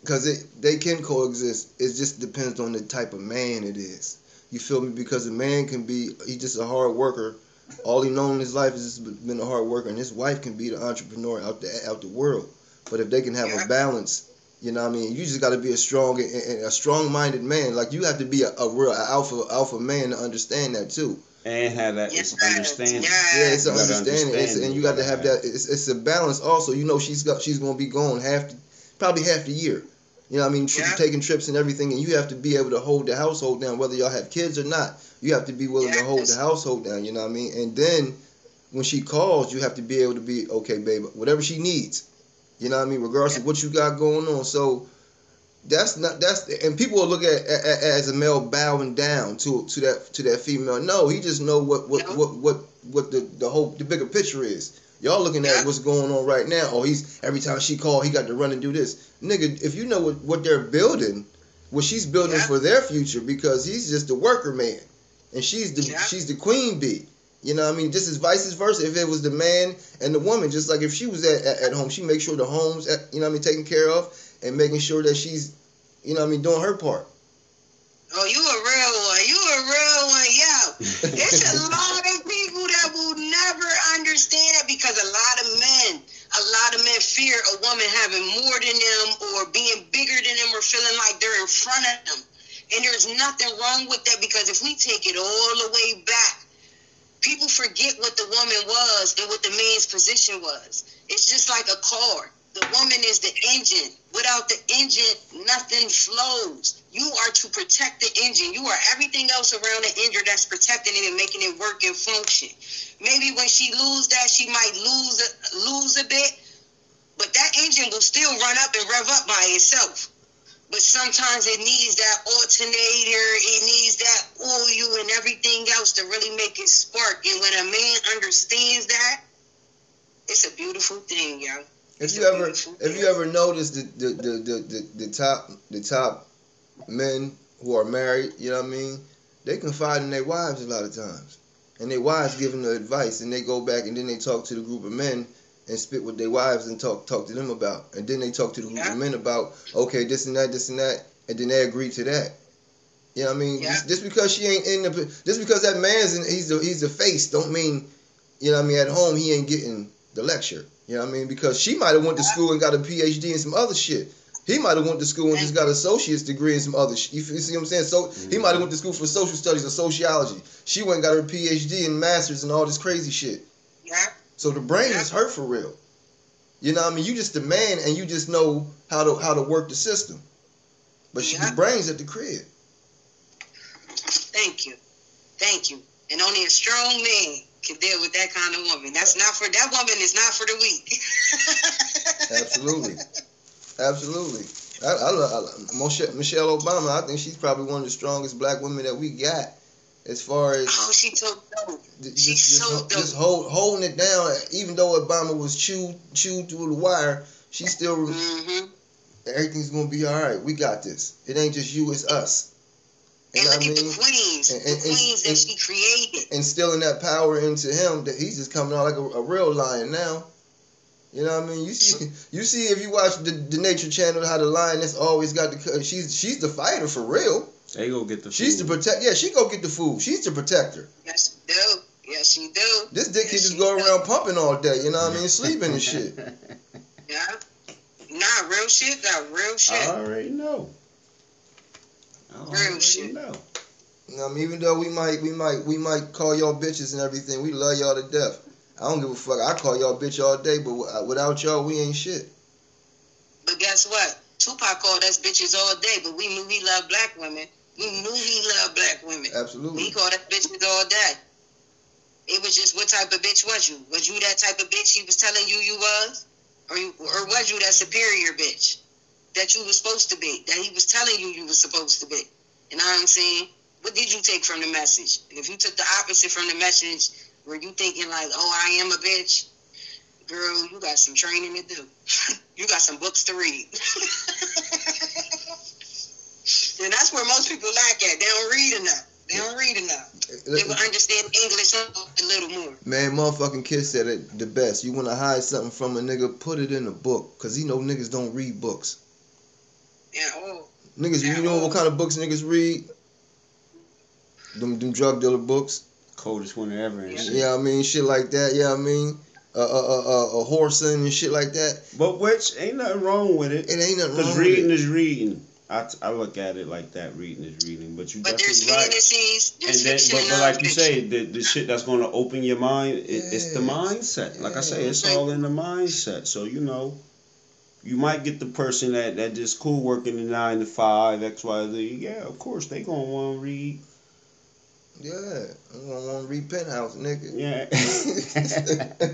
because it they can coexist. It just depends on the type of man it is. You feel me? Because a man can be he's just a hard worker. All he known in his life is just been a hard worker, and his wife can be the entrepreneur out the out the world. But if they can have Yeah. a balance, you know what I mean. You just got to be a strong and, and a strong minded man. Like you have to be a, a real alpha alpha man to understand that too. And have that Yes. understanding. Yes. Yeah, it's an You gotta understanding, It's, and it. you got to have that. It's, it's a balance. Also, you know, she's got she's gonna be gone half, the, probably half the year. You know, what I mean, tri- Yeah. taking trips and everything, and you have to be able to hold the household down, whether y'all have kids or not. You have to be willing to hold the household down. You know what I mean? And then when she calls, you have to be able to be okay, babe, whatever she needs. You know what I mean? Regardless of what you got going on. So that's not that's and people will look at, at, at as a male bowing down to to that to that female. No, he just know what what No. what what what the the whole the bigger picture is. Y'all looking at what's going on right now. Oh, he's every time she call, he got to run and do this. Nigga, if you know what what they're building, what she's building Yeah. for their future, because he's just a worker man, and she's the Yeah. she's the queen bee. You know what I mean? This is vice versa. If it was the man and the woman, just like if she was at, at, at home, she makes sure the home's at, you know what I mean taken care of and making sure that she's you know what I mean doing her part. Oh, you a real one. You a real one, yo. It's a lot of people that will never understand it because a lot of men, a lot of men fear a woman having more than them or being bigger than them or feeling like they're in front of them. And there's nothing wrong with that because if we take it all the way back, people forget what the woman was and what the man's position was. It's just like a car. The woman is the engine. Without the engine, nothing flows. You are to protect the engine. You are everything else around the engine that's protecting it and making it work and function. Maybe when she lose that, she might lose lose a bit, but that engine will still run up and rev up by itself. But sometimes it needs that alternator, it needs that oil and everything else to really make it spark. And when a man understands that, it's a beautiful thing, yo. If you ever if you ever notice the the, the, the, the the top the top men who are married, you know what I mean, they confide in their wives a lot of times. And their wives give them the advice and they go back and then they talk to the group of men and spit with their wives and talk talk to them about. And then they talk to the Yeah. men about, okay, this and that, this and that, and then they agree to that. You know what I mean? Yeah. Just, just because she ain't in the just because that man's in, he's the he's the face don't mean you know what I mean at home he ain't getting the lecture. You know what I mean? Because she might have went to school and got a PhD and some other shit. He might have went to school and just got an associate's degree and some other shit. You see what I'm saying? So he might have went to school for social studies or sociology. She went and got her PhD and masters and all this crazy shit. Yeah. So the brain is hurt for real. You know what I mean? You just a man and you just know how to how to work the system. But she, Yeah. the brain's at the crib. Thank you. Thank you. And only a strong man can deal with that kind of woman. That's not for that woman is not for the weak. Absolutely. Absolutely. I, I, love- I, Michelle Obama. I think she's probably one of the strongest black women that we got, as far as oh, she's so dope. th- she's just, so just, just hold, holding it down. Even though Obama was chewed chewed through the wire, she still hmm everything's gonna be all right. We got this. It ain't just you, it's us. You And look I at the queens, And- the and- and- queens that and- she created. Instilling that power into him that he's just coming out like a, a real lion now. You know what I mean? You see, you see if you watch the, the Nature Channel, how the lioness always got the. Uh, she's she's the fighter for real. They go get the. She's the food. protect. Yeah, she go get the food. She's the protector. Yes, she do. Yes, she do. This dick Yeah, kid just she go does. around pumping all day. You know what I mean? Sleeping and shit. Yeah. Nah, real shit. Got real shit. I already know. I Real shit. know. You know what I mean? Even though we might we might we might call y'all bitches and everything, we love y'all to death. I don't give a fuck. I call y'all bitch all day, but uh, without y'all, we ain't shit. But guess what? Tupac called us bitches all day, but we knew he loved black women. We knew he loved black women. Absolutely. He called us bitches all day. It was just what type of bitch was you? Was you that type of bitch he was telling you you was? Or you, or was you that superior bitch that you was supposed to be? That he was telling you you was supposed to be? You know what I'm saying? What did you take from the message? And if you took the opposite from the message, were you thinking like, oh, I am a bitch? Girl, you got some training to do. you got some books to read. and that's where most people lack at. They don't read enough. They don't read enough. They will understand English a little more. Man, motherfucking kid said it the best. You want to hide something from a nigga, put it in a book. Because you know niggas don't read books. Yeah, oh, Niggas, you know what oh. kind of books niggas read? Them, them drug dealer books. Coldest winter ever and Yeah. shit. Yeah, I mean, shit like that. Yeah, I mean, uh, uh, uh, uh, a horsing and shit like that. But which ain't nothing wrong with it. It ain't nothing wrong Because with reading it. is reading. I, t- I look at it like that. Reading is reading. But you but there's definitely right. fantasies, And there's then, fiction, but, but like you nonfiction. say, the, the shit that's going to open your mind, it, it's the mindset. Like I say, it's all in the mindset. So you know, you might get the person that that just cool working the nine to five, X Y Z. Yeah, of course they gonna want to read. Yeah, I'm gonna want to read Penthouse, nigga. Yeah.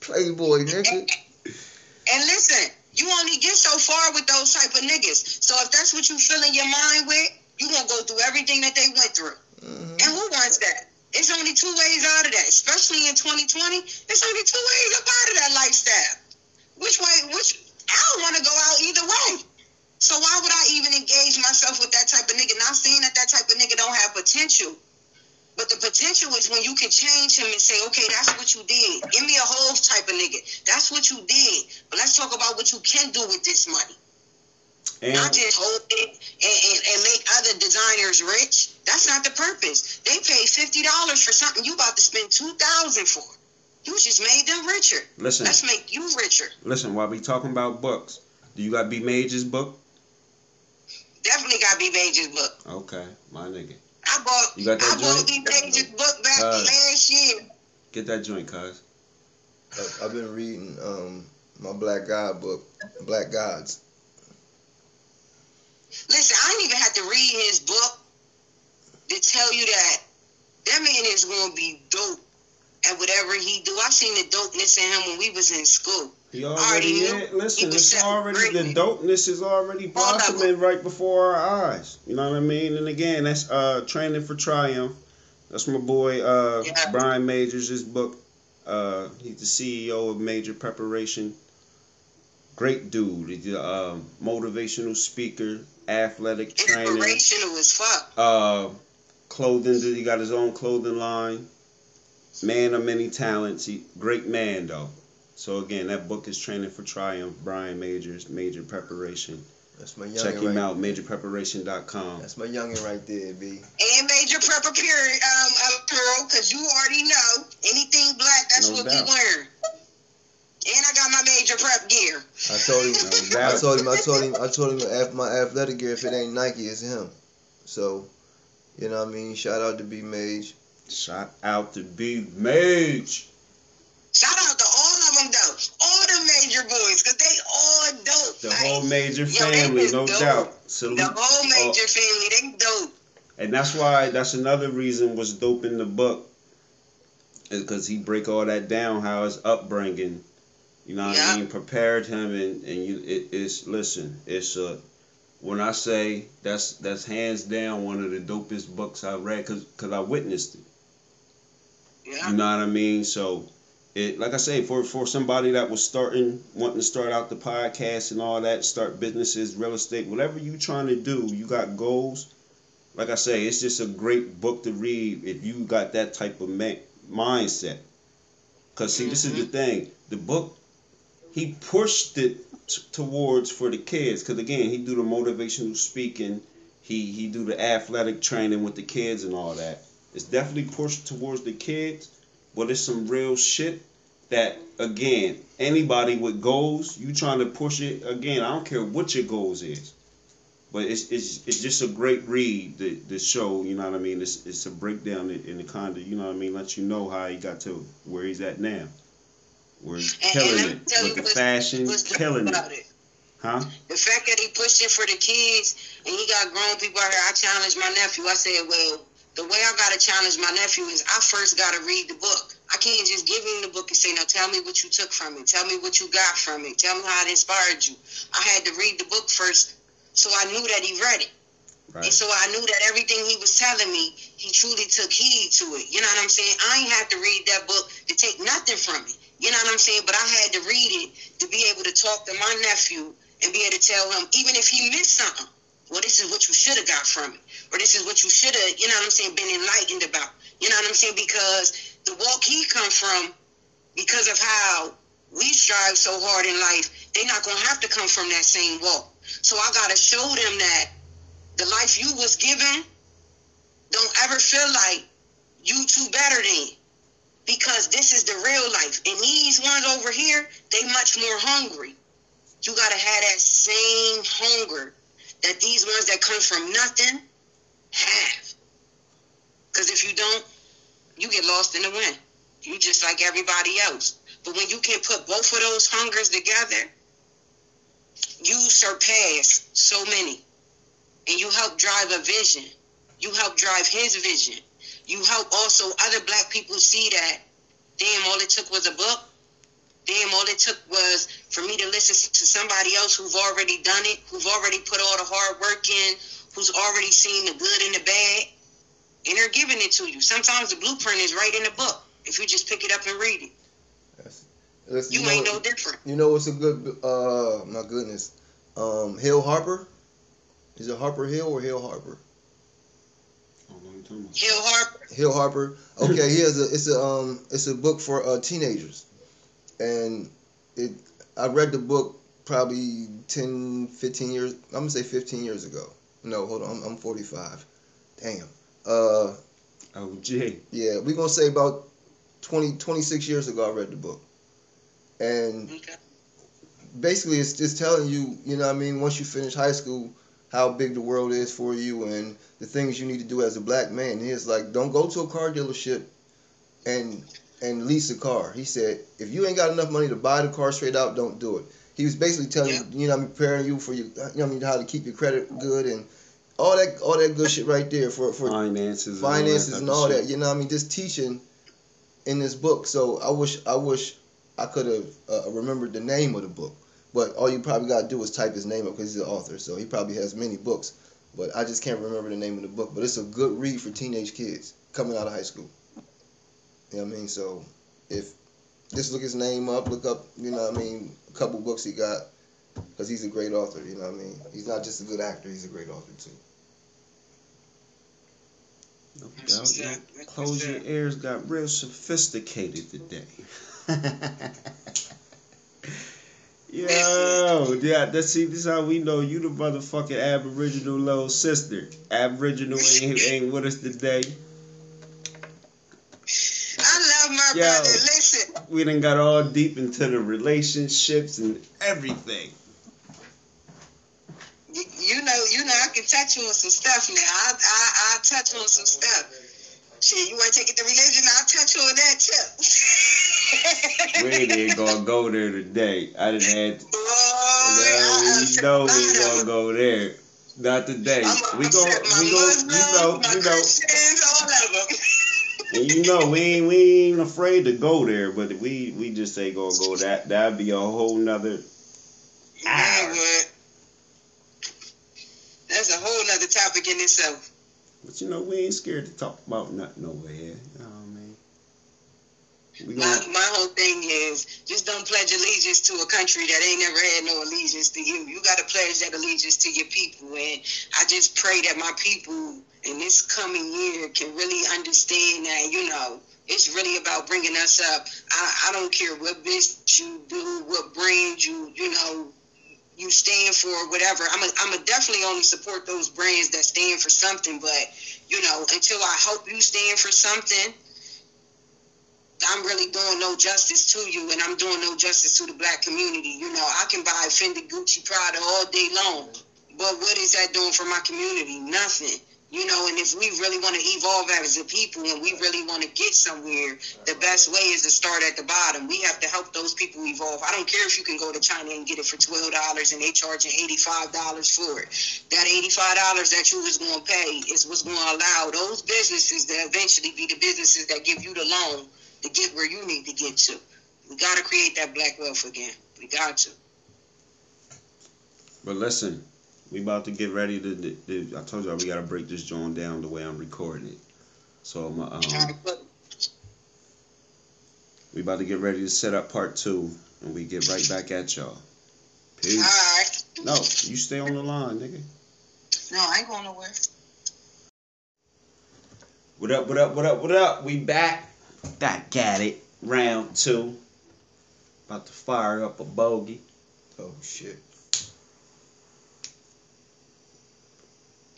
Playboy, nigga. And listen, you only get so far with those type of niggas. So if that's what you filling your mind with, you gonna go through everything that they went through. hmm And who wants that? It's only two ways out of that, especially in 2020. It's only two ways up out of that lifestyle. Which way? Which I don't want to go out either way. So why would I even engage myself with that type of nigga? Not saying that that type of nigga don't have potential, but the potential is when you can change him and say, okay, that's what you did. Give me a whole type of nigga. That's what you did. But let's talk about what you can do with this money. Not just hold it and, and, and make other designers rich. That's not the purpose. They pay fifty dollars for something you about to spend two thousand for. You just made them richer. listen, Let's make you richer. listen. While we talking about books, do you got B Major's book? Definitely got B Major's book. Okay, my nigga, I bought You got that I bought joint? B Major's book back Uh, last year. get that joint, cuz. I- I've been reading um my Black God book, Black Gods. Listen, I didn't even have to read his book to tell you that that man is gonna be dope at whatever he do. I seen the dopeness in him when we was in school. He already already knew. Listen, it's already the dopeness is already All of them. blossoming right before our eyes. You know what I mean? And again, that's uh training for triumph. That's my boy uh Yeah. Brian Majors. His book. Uh, he's the CEO of Major Preparation. Great dude. He's a um, motivational speaker, athletic trainer. Inspirational as fuck. Uh, clothing. He got his own clothing line. Man of many talents. He great man though. So again, that book is Training for Triumph. Brian Majors, Major Preparation. That's my youngin' Check him right. out, majorpreparation.com. That's my youngin' right there, B. And major prepper period, um, apparel, because you already know anything black, that's No what doubt. we wear. And I got my major prep gear. I told him. No I told him. I told him. I told him. Af- My athletic gear, if it ain't Nike, it's him. So, you know what I mean. Shout out to B Mage. Shout out to Big Mage. Shout out to all of them, though. All the major boys, because they all dope. The Like, whole Major family, is no dope. doubt. Salute. the whole major family, they dope. and that's why that's another reason was dope in the book. because he break all that down how his upbringing you know what Yeah. i mean prepared him and and you it, it's listen it's a when i say that's that's hands down one of the dopest books i read because cause i witnessed it Yeah. you know what i mean so it like i say for for somebody that was starting wanting to start out the podcast and all that start businesses real estate whatever you trying to do you got goals like I say, it's just a great book to read if you got that type of ma- mindset. Cause see, this is the mm-hmm. thing. The book, he pushed it t- towards for the kids. Cause again, he do the motivational speaking, he he do the athletic training with the kids and all that. It's definitely pushed towards the kids, but it's some real shit that again, anybody with goals, you trying to push it again. I don't care what your goals is. But it's, it's it's just a great read. The the show, you know what I mean. It's it's a breakdown in, in the kind of you know what I mean. Let you know how he got to where he's at now. Where he's And- and killing let it with the what's- fashion, dope killing it, it. huh? The fact that he pushed it for the kids and he got grown people out here, I challenged my nephew. I said, well, the way I got to challenge my nephew is I first got to read the book. I can't just give him the book and say, now tell me what you took from it. Tell me what you got from it. Tell me how it inspired you. I had to read the book first so I knew that he read it. And so I knew that everything he was telling me, he truly took heed to it. You know what I'm saying? I ain't had to read that book to take nothing from it. You know what I'm saying? But I had to read it to be able to talk to my nephew and be able to tell him, even if he missed something, well, this is what you should have got from it. Or this is what you should have, you know what I'm saying, been enlightened about. You know what I'm saying? Because the walk he come from, because of how we strive so hard in life, they're not going to have to come from that same walk. So I got to show them that the life you was given, don't ever feel like you too better than. Because this is the real life. And these ones over here, they much more hungry. You gotta have that same hunger that these ones that come from nothing have. Because if you don't, you get lost in the wind. You just like everybody else. But when you can put both of those hungers together, you surpass so many and you help drive a vision. You help drive his vision. You help also other black people see that, damn, all it took was a book. Damn, all it took was for me to listen to somebody else who've already done it, who've already put all the hard work in, who's already seen the good and the bad, and they're giving it to you. Sometimes the blueprint is right in the book if you just pick it up and read it. Listen, You you, know, ain't no different. you know what's a good? Uh, my goodness, um, Hill Harper. Is it Harper Hill or Hill Harper? I don't know what you're talking about. Hill Harper, Hill Harper. Okay, he has a. It's a um. It's a book for uh, teenagers, and it. I read the book probably 10, 15 years. I'm gonna say 15 years ago. No, hold on. I'm, I'm 45. Damn. Uh, Oh, Jay. yeah, we gonna say about 20, 26 years ago. I read the book, and okay. basically it's just telling you, you know what I mean, once you finish high school, how big the world is for you and the things you need to do as a black man. He is like, don't go to a car dealership and and lease a car. He said, if you ain't got enough money to buy the car straight out, don't do it. He was basically telling Yeah. you, you know, I mean, preparing you for your, you know, I mean, how to keep your credit good and all that, all that good shit right there for for Finances. finances and and all all that. type that. You know, what I mean, just teaching in this book. So I wish, I wish I could have uh, remembered the name of the book. But all you probably got to do is type his name up because he's the author. So he probably has many books. But I just can't remember the name of the book. But it's a good read for teenage kids coming out of high school. You know what I mean? So if just look his name up, look up, you know what I mean, a couple books he got because he's a great author. You know what I mean? He's not just a good actor; he's a great author too. No doubt. up. Close your ears got real sophisticated today. Yo, yeah, that's see, this is how we know you the motherfucking Aboriginal little sister. Aboriginal ain't, ain't with us today. Yo. Listen, We done got all deep into the relationships and everything. you, you know, you know, I can touch on some stuff now. I, I, I touch on some stuff. Shit, you want to take it to religion? I'll touch on that too. We ain't even gonna go there today. I done had. No, I- we know we I- gonna go there. Not today. I'm We gonna gon' upset my we gon' Muslims, you know, you know. Christians, all of them. And you know we ain't we ain't afraid to go there, but we we just ain't gonna go that that'd be a whole nother but that's a whole nother topic in itself. But you know, we ain't scared to talk about nothing over here. You know what I mean? We My, my whole thing is just don't pledge allegiance to a country that ain't never had no allegiance to you. You got to pledge that allegiance to your people. And I just pray that my people in this coming year can really understand that, you know, it's really about bringing us up. I, I don't care what business you do, what brand you, you know, you stand for, whatever. I'm a, I'm a definitely only support those brands that stand for something. But, you know, until I hope you stand for something, I'm really doing no justice to you, and I'm doing no justice to the black community. You know, I can buy Fendi, Gucci, Prada all day long, but what is that doing for my community? Nothing. You know, and if we really want to evolve as a people and we really want to get somewhere, the best way is to start at the bottom. We have to help those people evolve. I don't care if you can go to China and get it for twelve dollars and they charging eighty five dollars for it. That eighty five dollars that you was going to pay is what's going to allow those businesses to eventually be the businesses that give you the loan to get where you need to get to. We got to create that black wealth again. We got to. but listen, we about to get ready to. to, to- I told y'all we gotta break this joint down the way I'm recording it. So I'm, um, we about to get ready to set up part two, and we get right back at y'all. Peace. right. No, you stay on the line, nigga. No, I ain't going nowhere. What up? What up? What up? What up? We back. That got it. Round two. About to fire up a bogey. Oh shit.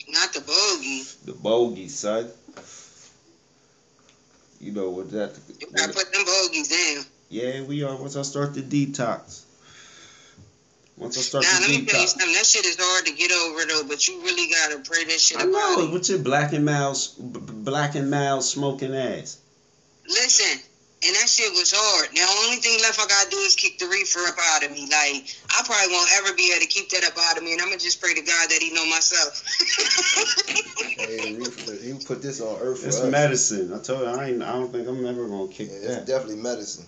Not the bogey. The bogey, son. You know what that? You gotta put them bogeys down. Yeah, we are. Once I start the detox. Once I start the detox. Now, let me tell you something. That shit is hard to get over, though, but you really gotta pray that shit I about know. What's your black and mild, black and mild smoking ass? Listen, and that shit was hard. Now, the only thing left I gotta do is kick the reefer up out of me. Like, I probably won't ever be able to keep that up out of me, and I'm gonna just pray to God that He know myself. Hey, Reef, you put this on earth for It's us. medicine. I told you, I ain't. I don't think I'm ever gonna kick Yeah, it's that. definitely medicine.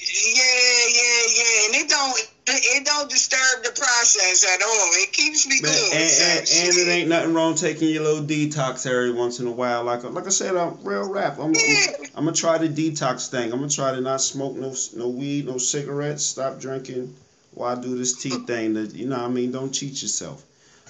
Yeah, yeah, yeah, and it don't it don't disturb the process at all. It keeps me Man, going. and, so and, and it ain't nothing wrong taking your little detox every once in a while. Like like I said, I'm real rap. I'm, I'm, I'm gonna try the detox thing. I'm gonna try to not smoke no no weed, no cigarettes, stop drinking. Why do this tea thing, that you know, what I mean, don't cheat yourself.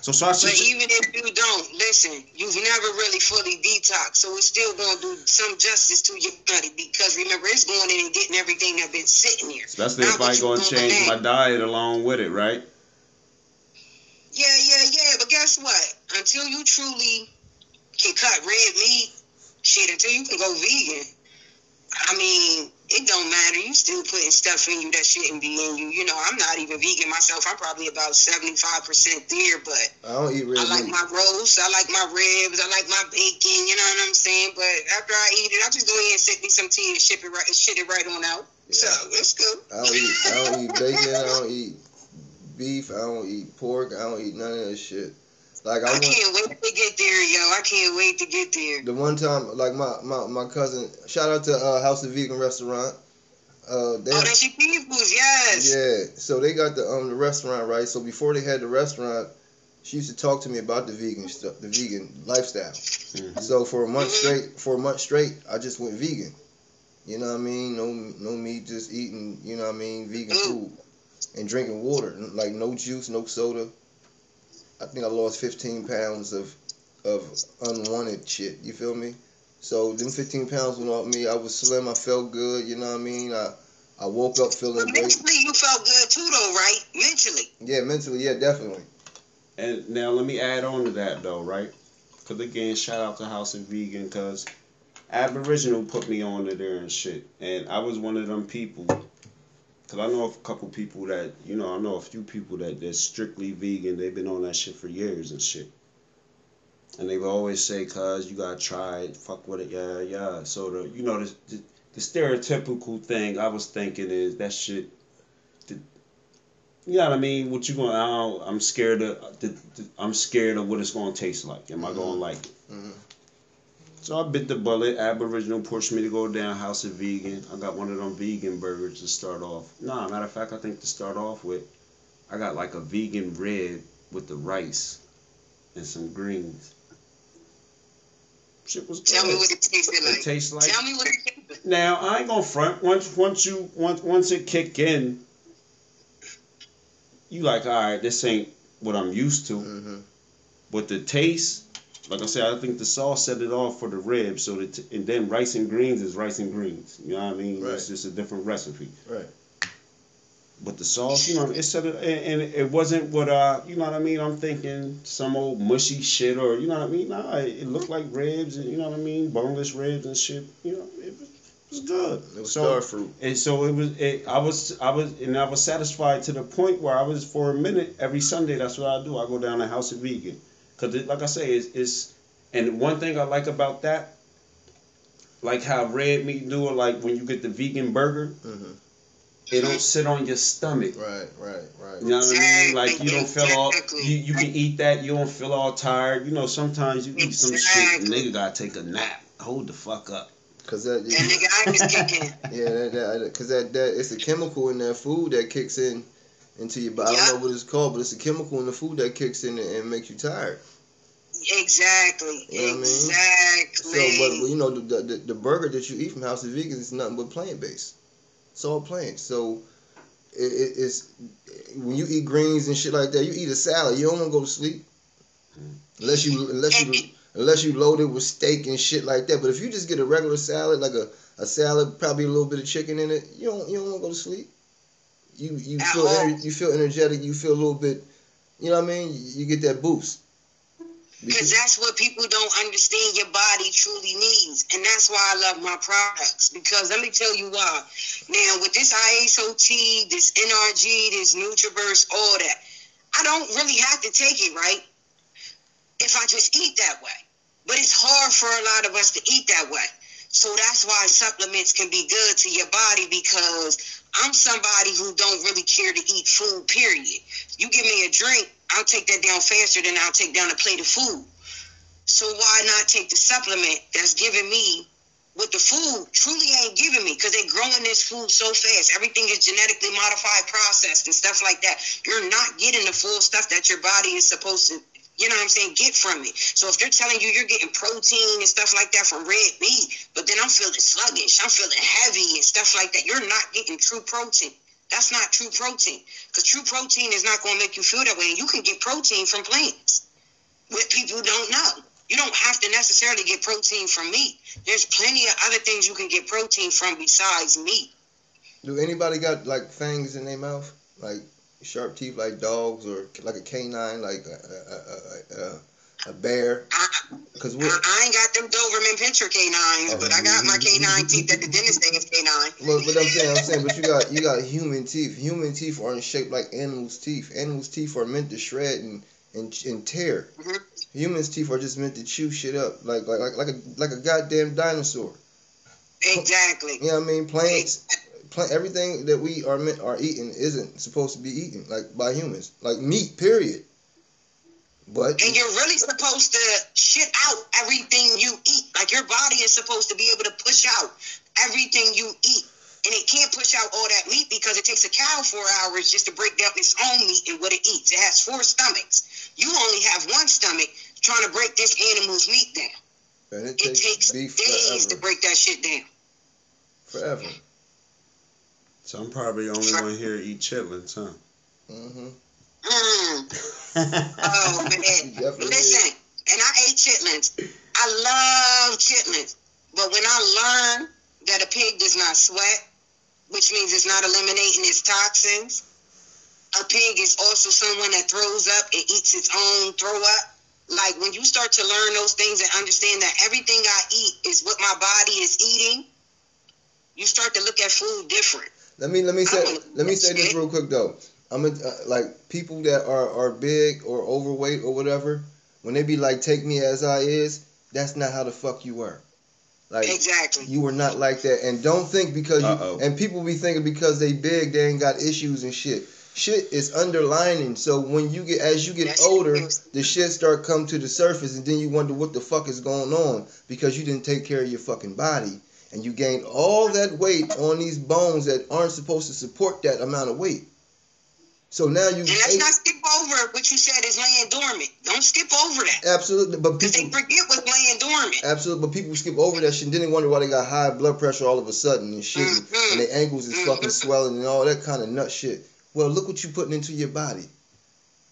So so I But should. even if you don't, listen, you've never really fully detoxed, so it's still going to do some justice to your body because remember, it's going in and getting everything that's been sitting there. Especially Now if I you gonna change my diet along with it, right? Yeah, yeah, yeah. But guess what? Until you truly can cut red meat, shit, until you can go vegan, I mean, it don't matter. You still putting stuff in you that shouldn't be in you. You know, I'm not even vegan myself. I'm probably about 75% there, but I don't eat red I like meat. my roast. I like my ribs. I like my bacon. You know what I'm saying? But after I eat it, I just go in and sip me some tea and ship it right, shit it right on out. So it's good. I don't eat. I don't eat bacon. I don't eat beef. I don't eat pork. I don't eat none of that shit. Like I I went can't wait to get there, yo. I can't wait to get there. the one time, like my my, my cousin. Shout out to uh, House of Vegan Restaurant. Uh, they Oh, that's your people's, yes. yeah. So they got the um the restaurant right. So before they had the restaurant, she used to talk to me about the vegan stuff, the vegan lifestyle. Mhm. So for a month Mhm. straight, for a month straight, I just went vegan. You know what I mean? No, no meat, just eating. You know what I mean? Vegan Mm. food and drinking water, like no juice, no soda. I think I lost 15 pounds of of unwanted shit. You feel me? So them 15 pounds went off me. I was slim. I felt good. You know what I mean? I I woke up feeling But great. mentally, you felt good too, though, right? Mentally. Yeah, mentally, yeah, definitely. And now let me add on to that though, right? Because again, shout out to House of Vegan because Aboriginal put me on to there and shit. And I was one of them people. Because I know a couple people that, you know, I know a few people that that's strictly vegan. They've been on that shit for years and shit. And they would always say, cuz you gotta try it, fuck with it, yeah, yeah. So the, you know, the, the, the stereotypical thing I was thinking is that shit you know what I mean? What you going? I I'm scared of. The, the, I'm scared of what it's going to taste like. Am I going to like it? Mhm. So I bit the bullet. Aboriginal pushed me to go down House of Vegan. I got one of them vegan burgers to start off. Nah, matter of fact, I think to start off with, I got like a vegan rib with the rice and some greens. Shit was good. Tell me what it tasted like. It tastes like. Tell me what it tasted like. Now I ain't gonna front. Once once you once once it kick in, you like all right. This ain't what I'm used to. hmm But the taste, like I said, I think the sauce set it off for the ribs. So that and then rice and greens is rice and greens. You know what I mean? Right. It's just a different recipe. Right. But the sauce, you know, it set it, and, and it wasn't what uh, you know what I mean. I'm thinking some old mushy shit, or you know what I mean. Nah, it, it looked like ribs, and you know what I mean, boneless ribs and shit. You know, it was, it was good. It was So- star fruit. And so it was. It, I was. I was, and I was satisfied to the point where I was for a minute every Sunday. That's what I do. I go down to House of Vegan, cause it, like I say, it's, it's. And one thing I like about that, like how red meat do it, like when you get the vegan burger, hmm it don't sit on your stomach. Right. Right. Right. You know what I mean? Like you don't feel all. You, you can eat that. You don't feel all tired. You know, sometimes you eat some shit. And nigga gotta take a nap. Hold the fuck up. Cause that. That nigga I was kicking. Yeah, that, that, cause that, that it's a chemical in that food that kicks in into your body. I don't know what it's called, but it's a chemical in the food that kicks in and, makes you tired. Exactly. You know what I mean? Exactly. So, but you know, the, the the burger that you eat from House of Vegans is nothing but plant based. It's all plants. So, it, it, it's when you eat greens and shit like that, you eat a salad. You don't want to go to sleep unless you unless you unless you load it with steak and shit like that. But if you just get a regular salad, like a, a salad, probably a little bit of chicken in it, you don't you don't want to go to sleep. You you At feel ener- you feel energetic. You feel a little bit. You know what I mean? You, you get that boost. Because that's what people don't understand your body truly needs. And that's why I love my products. Because let me tell you why. Now, with this Iaso Tea, this NRG, this NutriBurst, all that, I don't really have to take it, right? If I just eat that way. But it's hard for a lot of us to eat that way. So that's why supplements can be good to your body because I'm somebody who don't really care to eat food, period. You give me a drink, I'll take that down faster than I'll take down a plate of food. So why not take the supplement that's giving me what the food truly ain't giving me because they're growing this food so fast. Everything is genetically modified, processed, and stuff like that. You're not getting the full stuff that your body is supposed to, you know what I'm saying, get from it. So if they're telling you you're getting protein and stuff like that from red meat, but then I'm feeling sluggish, I'm feeling heavy and stuff like that, you're not getting true protein. That's not true protein. Because true protein is not going to make you feel that way. And you can get protein from plants. What people don't know. You don't have to necessarily get protein from meat. There's plenty of other things you can get protein from besides meat. Do anybody got like fangs in their mouth, like sharp teeth, like dogs, or like a canine, like a a, a, a, a bear? Because I, we I ain't got them Doberman Pinscher canines, but I got my canine teeth that the dentist thinks is canine. Well, but I'm saying, I'm saying, but you got you got human teeth. Human teeth aren't shaped like animals' teeth. Animals' teeth are meant to shred and and, and tear. Mhm. Humans' teeth are just meant to chew shit up, like like like like a like a goddamn dinosaur. Exactly. You know what I mean? Plants, plant, everything that we are meant are eating isn't supposed to be eaten like by humans, like meat. Period. But And you're really supposed to shit out everything you eat. Like your body is supposed to be able to push out everything you eat. And it can't push out all that meat because it takes a cow four hours just to break down its own meat and what it eats. It has four stomachs. You only have one stomach trying to break this animal's meat down. and it It takes takes days to break that shit down. Forever. So I'm probably the only one here to eat chitlins, huh? hmm Mm. Oh man. Definitely. Listen, and I ate chitlins. I love chitlins. But when I learned that a pig does not sweat, which means it's not eliminating its toxins, a pig is also someone that throws up and eats its own throw up. Like when you start to learn those things and understand that everything I eat is what my body is eating, you start to look at food different. Let me let me say let me say this real quick though. I'm a, uh, like people that are are big or overweight or whatever. When they be like, "Take me as I is," that's not how the fuck you were. Like Exactly. you were not like that. And don't think because Uh-oh. you and people be thinking because they big they ain't got issues and shit. shit is underlining. So when you get as you get That shit older, is- the shit start come to the surface, and then you wonder what the fuck is going on because you didn't take care of your fucking body, and you gain all that weight on these bones that aren't supposed to support that amount of weight. So now you And let's not skip over what you said is laying dormant. Don't skip over that. absolutely, but Because they people forget what's laying dormant. absolutely, but people skip over that shit. And then they wonder why they got high blood pressure all of a sudden and shit, and- Mhm. and their ankles is fucking Mhm. swelling and all that kind of nut shit. Well, look what you're putting into your body.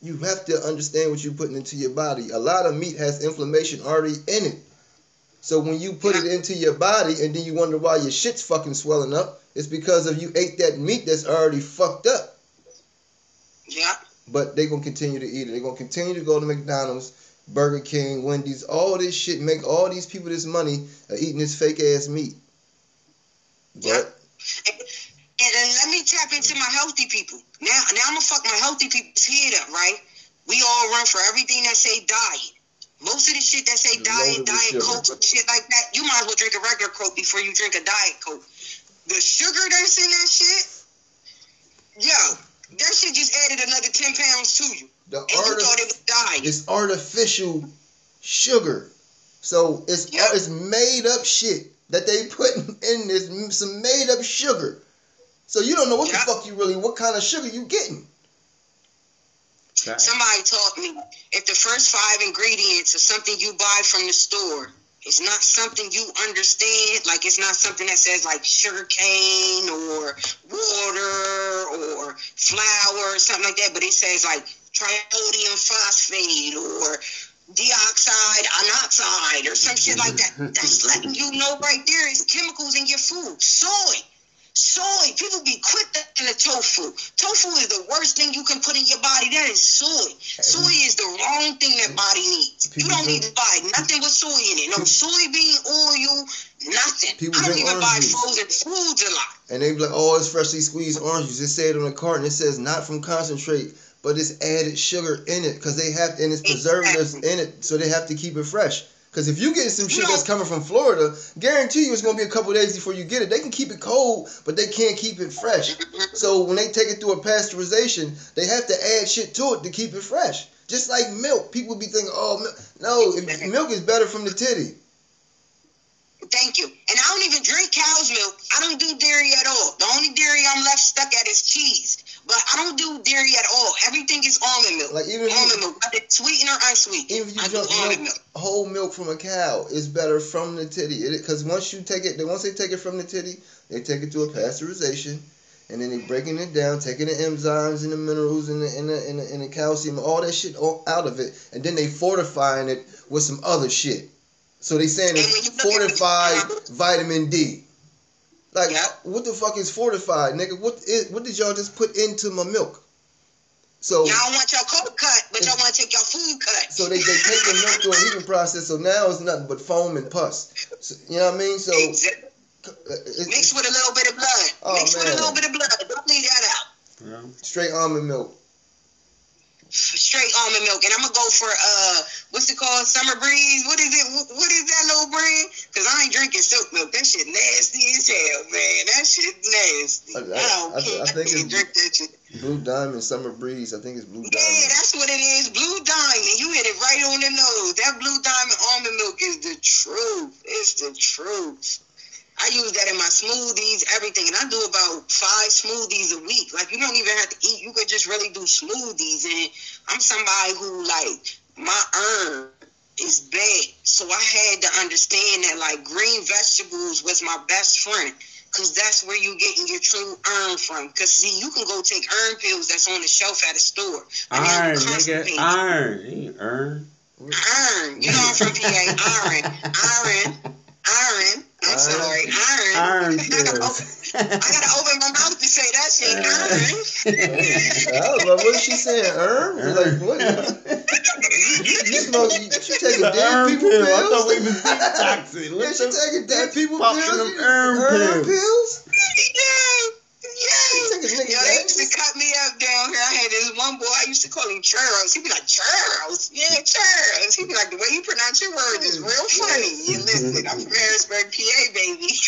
You have to understand what you're putting into your body. A lot of meat has inflammation already in it. So when you put it into your body and then you wonder why your shit's fucking swelling up, it's because of you ate that meat that's already fucked up. Yeah. But they're gonna continue to eat it. They're gonna continue to go to McDonald's, Burger King, Wendy's, all this shit, make all these people this money eating this fake ass meat. Yeah. But And then let me tap into my healthy people. Now, now I'm gonna fuck my healthy people's head up, right? We all run for everything that say diet. Most of the shit that say diet, diet coke, shit like that, you might as well drink a regular coke before you drink a diet coke. The sugar that's in that shit, yo, that shit just added another ten pounds to you, the and you art thought it was diet. it's artificial sugar. So it's Yeah. it's made up shit that they put in this some made up sugar. So you don't know what Yeah. the fuck you really what kind of sugar you getting. That- Somebody taught me if the first five ingredients are something you buy from the store, it's not something you understand. Like it's not something that says like sugar cane or water or flour or something like that, but it says like trisodium phosphate or dioxide, anoxide or some shit like that. That's letting you know right there is chemicals in your food. Soy. Soy. People be quick in the tofu. Tofu is the worst thing you can put in your body. That is soy. Soy is the wrong thing that body needs. You don't need to buy nothing with soy in it. No soybean oil, nothing. People I don't even buy juice. frozen foods a lot. And they be like, oh, it's freshly squeezed orange juice. It said on the carton, it says not from concentrate, but it's added sugar in it because they have and it's preservatives Exactly. in it, so they have to keep it fresh. Because if you get some shit that's coming from Florida, guarantee you it's gonna be a couple days before you get it. They can keep it cold, but they can't keep it fresh. So when they take it through a pasteurization, they have to add shit to it to keep it fresh. Just like milk, people be thinking, oh, milk. no, milk is better from the titty. Thank you. And I don't even drink cow's milk. I don't do dairy at all. The only dairy I'm left stuck at is cheese. But I don't do dairy at all. Everything is almond milk. Like even if almond milk, whether sweetened or unsweet. Even if you I drink almond milk, whole milk from a cow is better from the titty. Because once you take it, they once they take it from the titty, they take it to a pasteurization, and then they breaking it down, taking the enzymes and the minerals and the and the, and the, and the calcium, all that shit all out of it, and then they fortifying it with some other shit. So they saying it's you look at the- fortified vitamin D. Like Yeah. what the fuck is fortified, nigga? What is, what did y'all just put into my milk? So Y'all don't want your coat cut, but y'all want to take your food cut. so they, they take the milk through a heating process. So now it's nothing but foam and pus. So, you know what I mean? So Exactly. uh, it's, Mix with a little bit of blood. Oh, Mix with a man. little bit of blood. Don't leave that out. Yeah. straight almond milk. Straight almond milk, and I'm gonna go for uh, what's it called? Summer breeze. What is it? What is that little brand? Cause I ain't drinking silk milk. That shit nasty as hell, man. That shit nasty. I- I, I- don't I- care. I think it's- drink that shit. Blue Diamond Summer Breeze. I think it's Blue Diamond. Yeah, that's what it is. Blue Diamond. You hit it right on the nose. That Blue Diamond almond milk is the truth. It's the truth. I use that in my smoothies, everything, and I do about five smoothies a week. Like you don't even have to eat; you could just really do smoothies. And I'm somebody who like my urn is bad, so I had to understand that like green vegetables was my best friend. Cause that's where you're getting your true earn from. Cause see, you can go take earn pills that's on the shelf at a store. Iron, nigga. Iron. Earn. Iron. You know I'm from PA. Iron. Iron. Iron. I'm Iron. sorry. Iron. Iron I gotta, pills. open, I gotta open my mouth to say that shit. Iron. I was like, what is she saying? Erm? It's Like what? You, you smoke? You, you taking The dead people pill. pills? I thought we was detoxing. yeah, she the taking dead people pills. them You- Iron Erm pills. pills? Yeah. Yeah. Take a nigga Yo, they used to cut me up down here. I had this one boy, I used to call him Charles. He'd be like, Charles? Yeah, Charles. He'd be like, the way you pronounce your words is real funny. You listen, I'm from Harrisburg, PA, baby.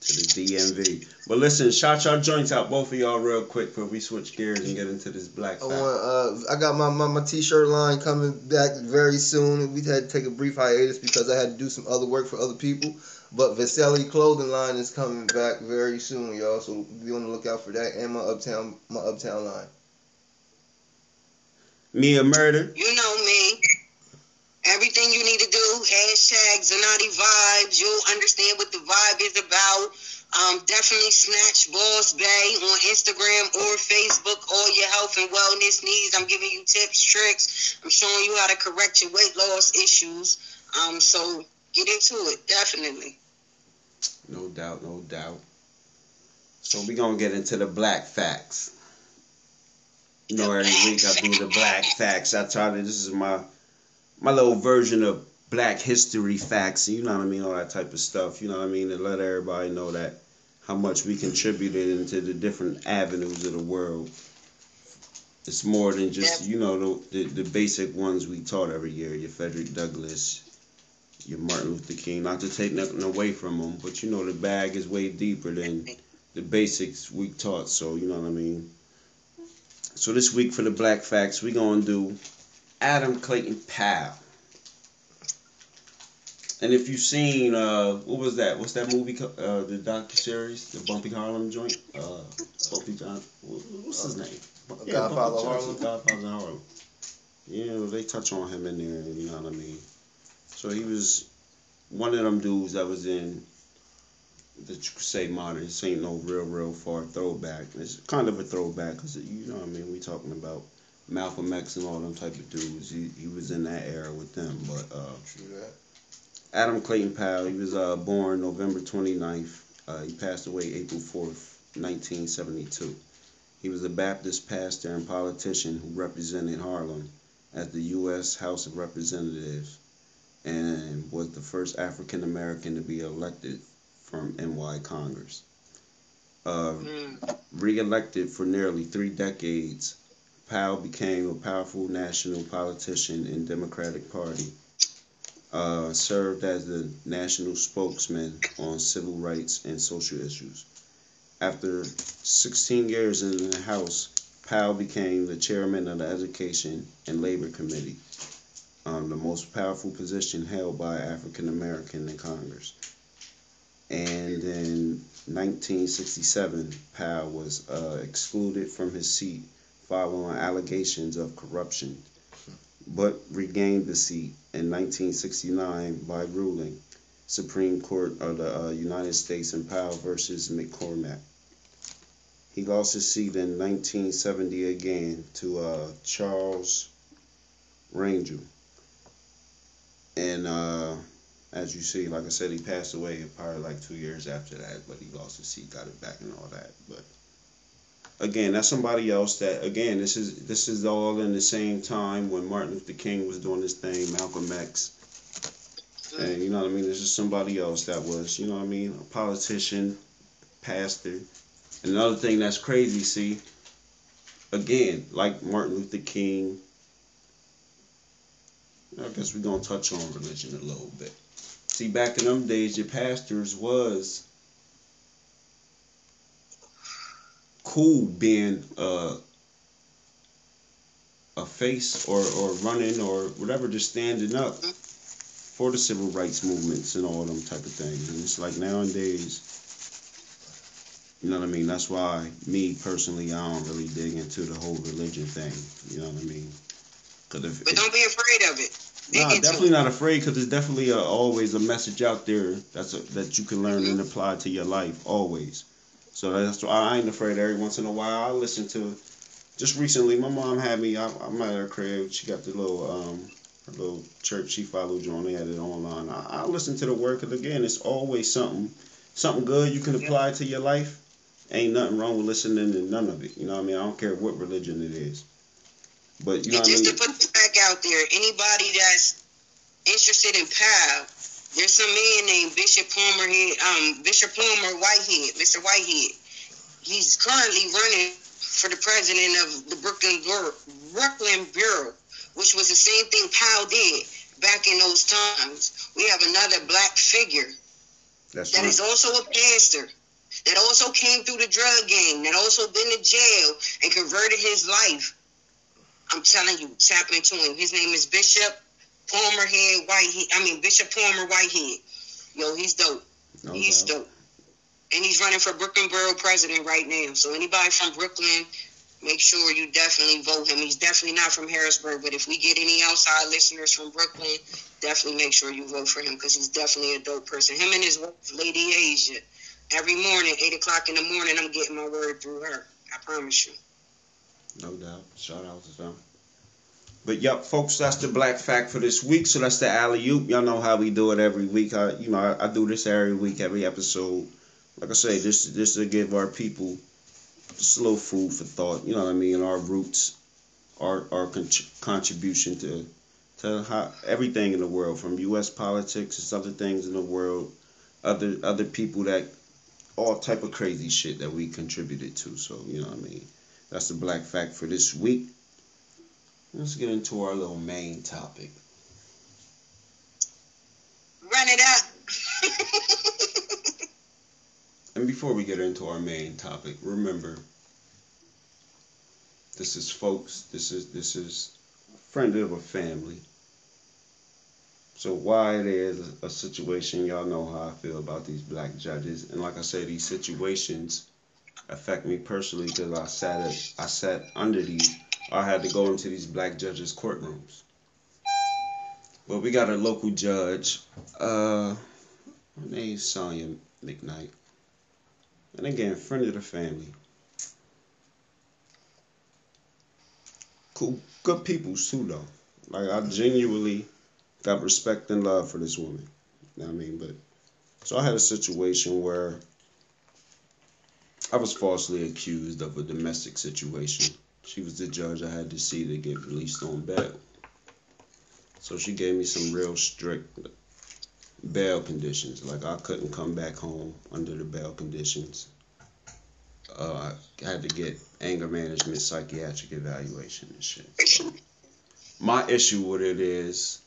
to the DMV. But listen, shout y'all joints out, both of y'all, real quick before we switch gears and get into this black. I want. Uh, I got my, my my t-shirt line coming back very soon. We had to take a brief hiatus because I had to do some other work for other people. But Vaselli clothing line is coming back very soon, y'all. So be on the lookout for that and my uptown my uptown line. Mia Murder. You know me. Everything you need to do, hashtag Zanati Vibes. You'll understand what the vibe is about. Um, definitely snatch Boss Bay on Instagram or Facebook. All your health and wellness needs. I'm giving you tips, tricks. I'm showing you how to correct your weight loss issues. Um, so get into it, definitely. No doubt, no doubt. So we're gonna get into the black facts. You know, every week I do the black facts. I try to. This is my my little version of Black History facts. You know what I mean? All that type of stuff. You know what I mean? To let everybody know that how much we contributed into the different avenues of the world. It's more than just you know the, the the basic ones we taught every year. Your Frederick Douglass, your Martin Luther King. Not to take nothing away from him, but you know the bag is way deeper than the basics we taught. So you know what I mean. So this week for the Black Facts, we gonna do Adam Clayton Powell. And if you've seen uh, what was that? What's that movie? Uh, the docu series, the Bumpy Harlem joint. Uh, Bumpy John. What's his name? Godfather Bumpy Johnson, Harlem? Godfather Harlem. Know they touch on him in there. You know what I mean? So he was one of them dudes that was in the Crusade Modern. This ain't no real, real far throwback. It's kind of a throwback because you know what I mean. We talking about Malcolm X and all them type of dudes. He he was in that era with them, but. uh True that. Adam Clayton Powell, he was uh, born November 29th. Uh, he passed away April 4th, 1972. He was a Baptist pastor and politician who represented Harlem at the U.S. House of Representatives and was the first African American to be elected from NY Congress. Uh, Mm. re-elected for nearly three decades, Powell became a powerful national politician in Democratic Party. Uh, served as the national spokesman on civil rights and social issues. After 16 years in the House, Powell became the chairman of the Education and Labor Committee, um, the most powerful position held by African American in Congress. And in 1967, Powell was uh, excluded from his seat following allegations of corruption, but regained the seat in 1969 by ruling Supreme Court of the uh, United States in Powell versus McCormack. He lost his seat in 1970 again to uh, Charles Rangel. And uh, as you see, like I said, he passed away probably like two years after that, but he lost his seat, got it back, and all that. But again, that's somebody else that again, this is this is all in the same time when Martin Luther King was doing his thing, Malcolm X. And you know what I mean? This is somebody else that was, you know what I mean, a politician, pastor. Another thing that's crazy, see, again, like Martin Luther King, I guess we're gonna touch on religion a little bit. See, back in them days, your pastors was cool being uh, a face or, or running or whatever, just standing up for the civil rights movements and all them type of things. And it's like nowadays, you know what I mean? That's why me personally, I don't really dig into the whole religion thing. You know what I mean? Cause if, But don't be afraid of it. Nah, into definitely not afraid because there's definitely a, always a message out there that's a, that you can learn and apply to your life always. So that's why I ain't afraid. Every once in a while, I listen to. Just recently, my mom had me. I, I'm at her crib. She got the little um, her little church she followed you on. They had it online. I, I listen to the word because again, it's always something, something good you can apply to your life. Ain't nothing wrong with listening to none of it. You know what I mean? I don't care what religion it is. But you know and what I mean? to put it back out there, anybody that's interested in Powell, there's some man named Bishop Palmer here, um, Bishop Palmer Whitehead, Mr. Whitehead. He's currently running for the president of the Brooklyn Borough, Brooklyn Borough, which was the same thing Powell did back in those times. We have another black figure That's that right. is also a pastor that also came through the drug game, that also been to jail and converted his life. I'm telling you, tap into him. His name is Bishop Palmer Head Whitehead. I mean Bishop Palmer Whitehead. Yo, he's dope. No he's doubt. dope. And he's running for Brooklyn Borough president right now. So anybody from Brooklyn, make sure you definitely vote him. He's definitely not from Harrisburg, but if we get any outside listeners from Brooklyn, definitely make sure you vote for him because he's definitely a dope person. Him and his wife, Lady Asia. Every morning, eight o'clock in the morning, I'm getting my word through her. I promise you. No doubt. Shout out to them. But yep, folks, that's the black fact for this week. So that's the alley oop. Y'all know how we do it every week. I, you know, I, I do this every week, every episode. Like I say, just just to give our people little food for thought. You know what I mean? Our roots, our our con- contribution to to how, everything in the world, from U.S. politics to other things in the world, other other people that all type of crazy shit that we contributed to. So you know what I mean? That's the black fact for this week. Let's get into our little main topic. Run it up. And before we get into our main topic, remember this is folks, this is this is a friend of a family. So why it is a situation, y'all know how I feel about these black judges. And like I said, these situations affect me personally because I sat at, I sat under these I had to go into these black judges' courtrooms. Well, we got a local judge, uh her name's Sonya McKnight. And again, friend of the family. Cool, good people too, though. Like I genuinely got respect and love for this woman. You know what I mean? But so I had a situation where I was falsely accused of a domestic situation. She was the judge I had to see to get released on bail. So she gave me some real strict bail conditions. Like I couldn't come back home under the bail conditions. Uh, I had to get anger management, psychiatric evaluation and shit. So, my issue with it is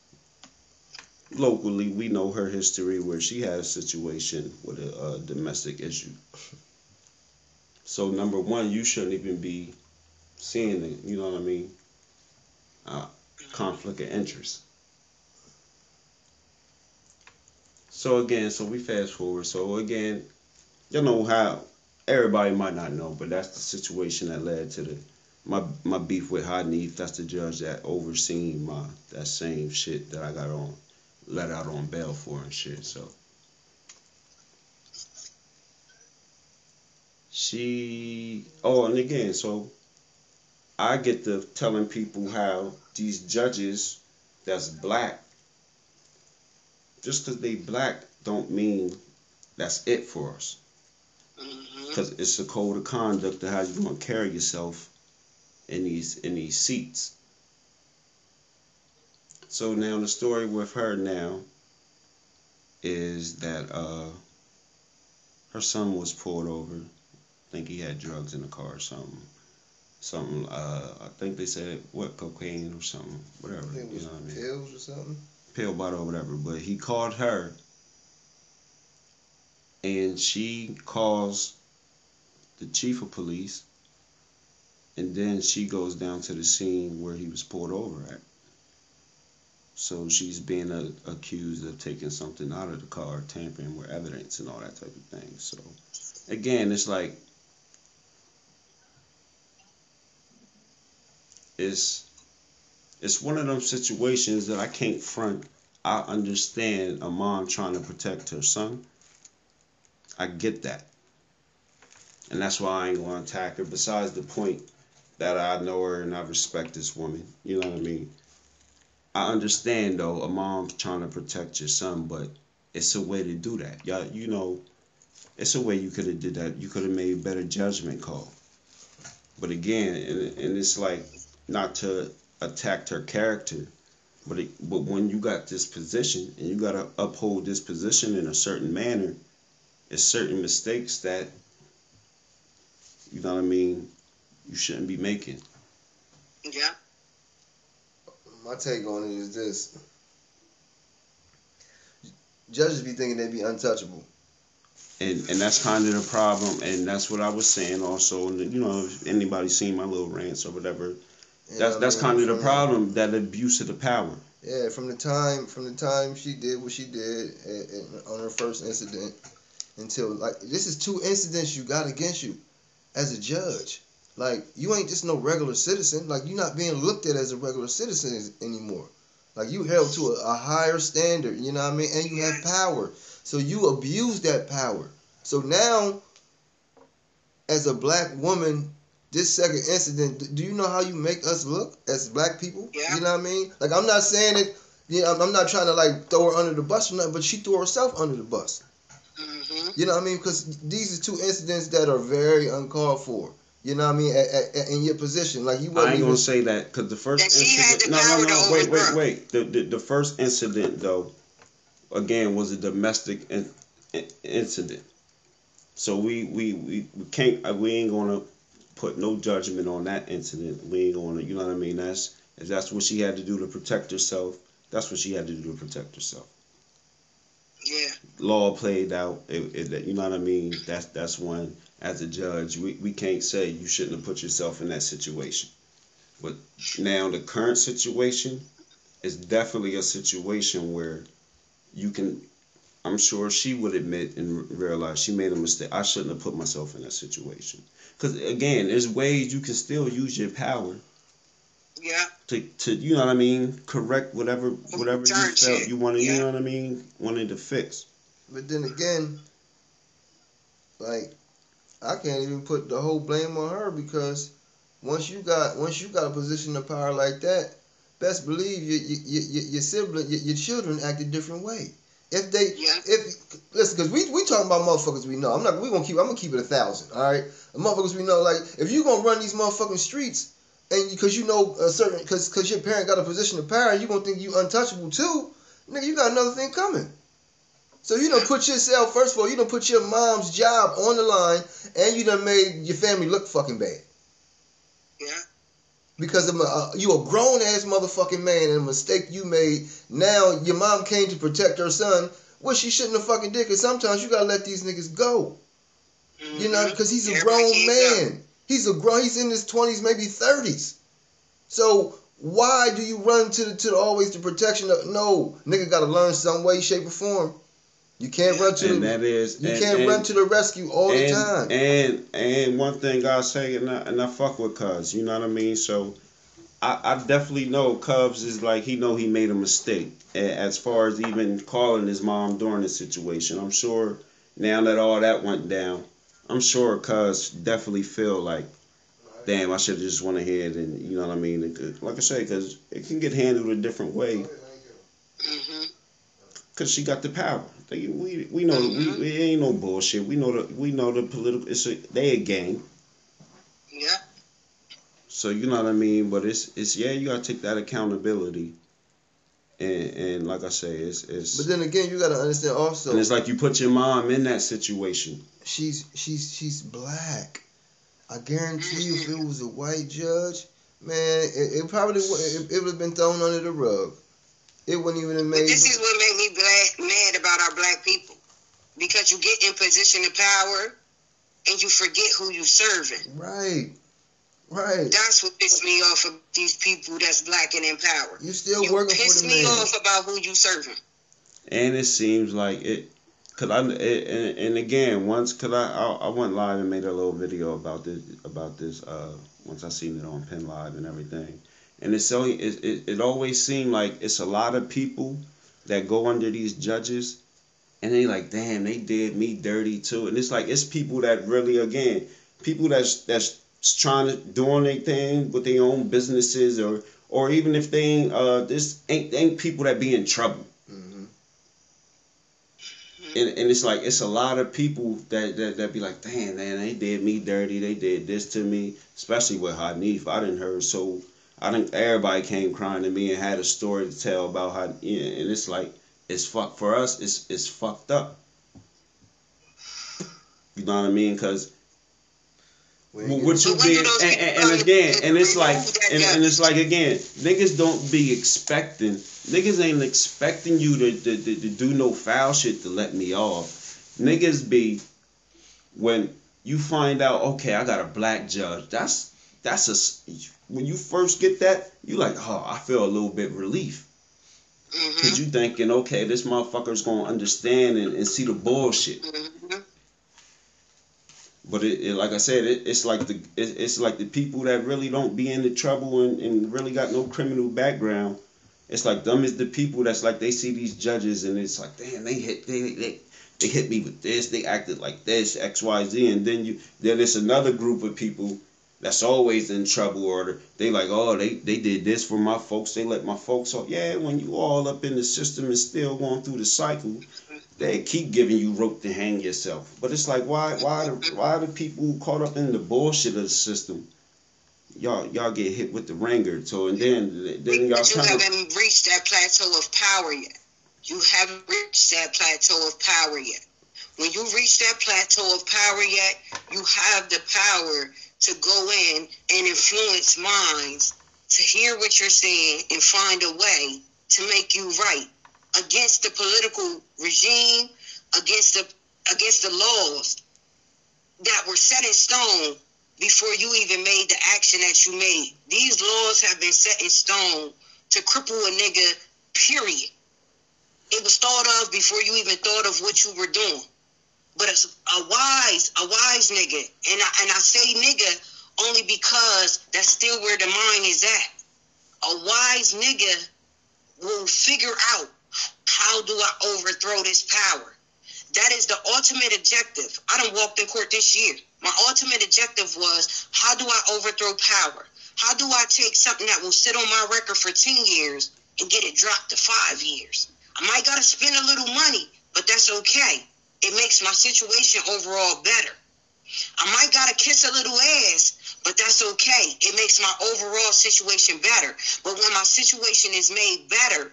locally we know her history where she had a situation with a, uh domestic issue. So number one, you shouldn't even be seeing it. You know what I mean? Uh, conflict of interest. So again, so we fast forward. So again, you know how everybody might not know, but that's the situation that led to the my my beef with Hanif. That's the judge that overseen my that same shit that I got on let out on bail for and shit. So she oh and again so I get to telling people how these judges that's black just because they black don't mean that's it for us. Because it's a code of conduct of how you're going to carry yourself in these in these seats. So now the story with her now is that uh her son was pulled over think he had drugs in the car or something something uh i think they said what cocaine or something whatever it you know what i mean pills or something. pill bottle or whatever, but he called her and she calls the chief of police and then she goes down to the scene where he was pulled over at. So she's being uh accused of taking something out of the car, tampering with evidence and all that type of thing. So again, it's like it's it's one of them situations that I can't front. I understand a mom trying to protect her son. I get that. And that's why I ain't gonna attack her. Besides the point that I know her and I respect this woman. You know what I mean? I understand though, a mom trying to protect your son, but it's a way to do that. Y'all, you know, it's a way you could have did that. You could have made a better judgment call. But again, and, and it's like not to attack her character, but it, but when you got this position and you got to uphold this position in a certain manner, it's certain mistakes that you know what I mean. You shouldn't be making. Yeah. My take on it is this: judges be thinking they be untouchable. and and that's kind of the problem, and that's what I was saying also. And you know, if anybody seen my little rants or whatever, You that's that's kind of the problem, that abuse of the power. Yeah, from the time from the time she did what she did on her first incident until like this is two incidents you got against you as a judge. Like you ain't just no regular citizen. Like you're not being looked at as a regular citizen anymore. Like you held to a, a higher standard. You know what I mean? And you have power. So you abuse that power. So now, as a black woman, this second incident, do you know how you make us look as black people? Yeah. You know what I mean? Like I'm not saying it. You know, I'm- I'm not trying to like throw her under the bus or nothing, but she threw herself under the bus. hmm You know what I mean? Because these are two incidents that are very uncalled for. You know what I mean? At, at, at- in your position, like you I wasn't ain't even. gonna say that because the first That she had incident. the No, power no, to no. Wait, wait, overthrow. wait. The, the the first incident though, again, was a domestic in, in- incident. So we we we, we can't. uh, We ain't gonna put no judgment on that incident. We ain't gonna. You know what I mean? That's if that's what she had to do to protect herself. That's what she had to do to protect herself. Yeah. Law played out. It, it, you know what I mean? That's that's one. As a judge, we, we can't say you shouldn't have put yourself in that situation. But now the current situation is definitely a situation where you can. I'm sure she would admit and realize she made a mistake. I shouldn't have put myself in that situation. Because again, there's ways you can still use your power Yeah. to, to you know what I mean, correct whatever whatever you Turn felt you wanted. You know what I mean, wanted to fix. But then again, like I can't even put the whole blame on her because once you got once you got a position of power like that, best believe your your, your, your sibling your, your children act a different way. If they Yeah. if listen, because we we talking about motherfuckers we know. I'm not we gonna keep I'm gonna keep it a thousand. All right, the motherfuckers we know. Like if you gonna run these motherfucking streets. And because you know a certain, because because your parent got a position of power, and you gonna think you untouchable too, nigga, you got another thing coming. So you don't put yourself first of all, you don't put your mom's job on the line, and you done made your family look fucking bad Yeah. Because of a, uh, you a grown ass motherfucking man and a mistake you made. Now your mom came to protect her son, which she shouldn't have fucking did. Cause sometimes you gotta let these niggas go, you know, because he's a Everybody grown man. He's a grown. He's in his twenties, maybe thirties. So why do you run to the to the, always the protection of no nigga? Got to learn some way, shape, or form. You can't run to And the that is You and- can't and- run to the rescue all the time. And and one thing I say, and I, and I fuck with Cuz, you know what I mean. So I, I definitely know Cubs is like he know he made a mistake as far as even calling his mom during the situation. I'm sure now that all that went down, I'm sure Cuz definitely feel like, damn, I should have just went ahead and you know what I mean. Could- like I say, because it can get handled a different way. Mhm. Cause she got the power. They, we we know we it ain't no bullshit. We know the we know the political. It's a they a gang. Yeah. So you know what I mean. But it's it's yeah. You gotta take that accountability. And and like I say, it's it's But then again, you gotta understand also. and it's like you put your mom in that situation. she's she's she's black. I guarantee you, if it mm-hmm. was a white judge, man, it, it probably would it, it would have been thrown under the rug. It wouldn't even have But this is what make me glad, mad about our black people. Because you get in position of power and you forget who you serving. Right, right. That's what pisses me off of these people that's black and in power. You still You working for piss the me man. off about who you serving. And it seems like it. Cause I it, and, and again once cause I, I I went live and made a little video about this about this uh once I seen it on Penn Live and everything, and it's so it, it it always seemed like it's a lot of people that go under these judges, and they like damn they did me dirty too, and it's like it's people that really again people that's that's trying to doing their thing with their own businesses or or even if they ain't uh this ain't ain't people that be in trouble. Hmm and, and it's like it's a lot of people that, that that be like, damn man, they did me dirty, they did this to me, especially with Hanif. I didn't heard so I think everybody came crying to me and had a story to tell about how yeah, and it's like it's fuck for us, it's it's fucked up. You know what I mean? Cause We ain't well, get- what you But when do did, those and, and, and again, and and it's like, and, and it's like again, niggas don't be expecting, niggas ain't expecting you to, to, to, to do no foul shit to let me off. Niggas be when you find out, okay, I got a black judge. That's that's a when you first get that, you like, oh, I feel a little bit relief. Mm-hmm. Cause you thinking, okay, this motherfucker's gonna understand and, and see the bullshit. Mm-hmm. But it, it like I said, it, it's like the it, it's like the people that really don't be into trouble and, and really got no criminal background. It's like them is the people that's like they see these judges and it's like damn they hit they they, they hit me with this they acted like this X Y Z and then you then it's another group of people that's always in trouble or they like oh they they did this for my folks they let my folks off yeah when you all up in the system and still going through the cycle they keep giving you rope to hang yourself. But it's like why why the why the people caught up in the bullshit of the system? Y'all y'all get hit with the ringer. So and then then y'all you haven't reached that plateau of power yet. You haven't reached that plateau of power yet. When you reach that plateau of power yet, you have the power to go in and influence minds to hear what you're saying and find a way to make you right against the political regime, against the against the laws that were set in stone before you even made the action that you made. These laws have been set in stone to cripple a nigga, period. It was thought of before you even thought of what you were doing. But it's a wise, a wise nigga, and I and I say nigga only because that's still where the mind is at. A wise nigga will figure out how do I overthrow this power. That is the ultimate objective. I done walked in court this year. My ultimate objective was how do I overthrow power? How do I take something that will sit on my record for 10 years and get it dropped to five years? I might gotta spend a little money, but that's okay. It makes my situation overall better. I might gotta kiss a little ass, but that's okay. It makes my overall situation better. But when my situation is made better,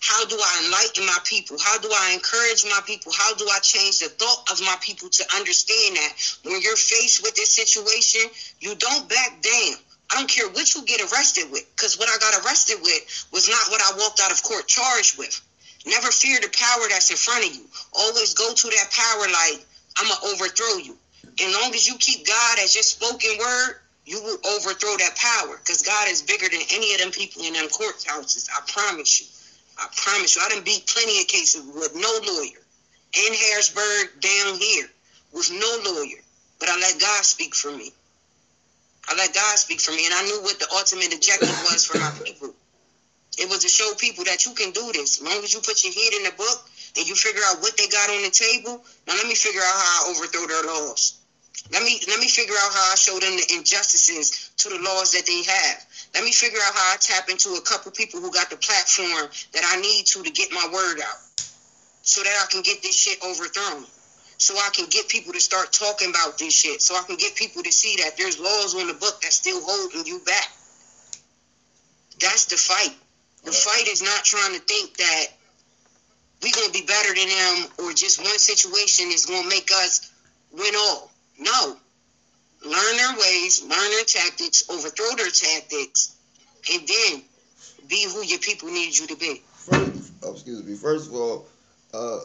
how do I enlighten my people? How do I encourage my people? How do I change the thought of my people to understand that when you're faced with this situation, you don't back down. I don't care what you get arrested with, because what I got arrested with was not what I walked out of court charged with. Never fear the power that's in front of you. Always go to that power like, I'm going to overthrow you. And long as you keep God as your spoken word, you will overthrow that power because God is bigger than any of them people in them courthouses. I promise you. I promise you. I done beat plenty of cases with no lawyer. In Harrisburg, down here, with no lawyer. But I let God speak for me. I let God speak for me, and I knew what the ultimate objective was for my people. It was to show people that you can do this. As long as you put your head in the book and you figure out what they got on the table, now let me figure out how I overthrow their laws. Let me let me figure out how I show them the injustices to the laws that they have. Let me figure out how I tap into a couple people who got the platform that I need to to get my word out, so that I can get this shit overthrown. So I can get people to start talking about this shit. So I can get people to see that there's laws on the book that's still holding you back. That's the fight. The fight is not trying to think that we gonna be better than them or just one situation is gonna make us win all. No. Learn their ways, learn their tactics, overthrow their tactics, and then be who your people need you to be. First, oh, excuse me. First of all, uh,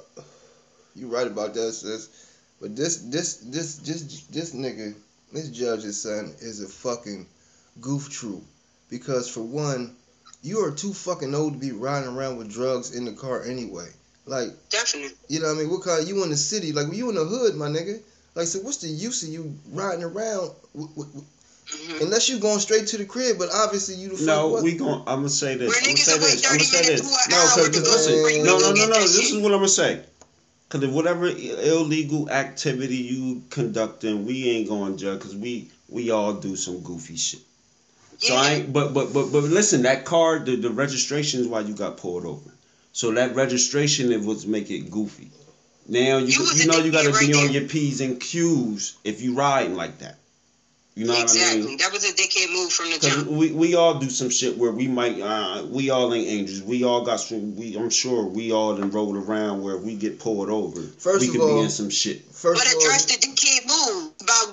you right about that, sis. But this, this, this, this, this nigga, this judge's son is a fucking goof troop. Because for one, you are too fucking old to be riding around with drugs in the car anyway. Like, Definitely. you know what I mean? What kind? You in the city? Like, you in the hood, my nigga? Like, so what's the use of you riding around? With, with, with, hmm unless you going straight to the crib, but obviously you the fuck No, what? we gon' I'm gonna say this. Where I'm gonna niggas say this. I'm gonna say this. No, cause, cause listen. No, no, no, no. This shit. is what I'm gonna say. Cause if whatever illegal activity you conducting, we ain't gonna judge. Cause we we all do some goofy shit. So I ain't. But but but but listen, that card, the the registration is why you got pulled over. So that registration it was make it goofy. Now you You you know you gotta addicted be right on your p's and q's if you riding like that. You know exactly. what I mean? That was a dickhead move from the Cause jump. we, we all do some shit where we might uh we all ain't angels. We all got some. We I'm sure we all done rolled around where we get pulled over. First we of could all- be in some shit. First But of all, address the dickhead move about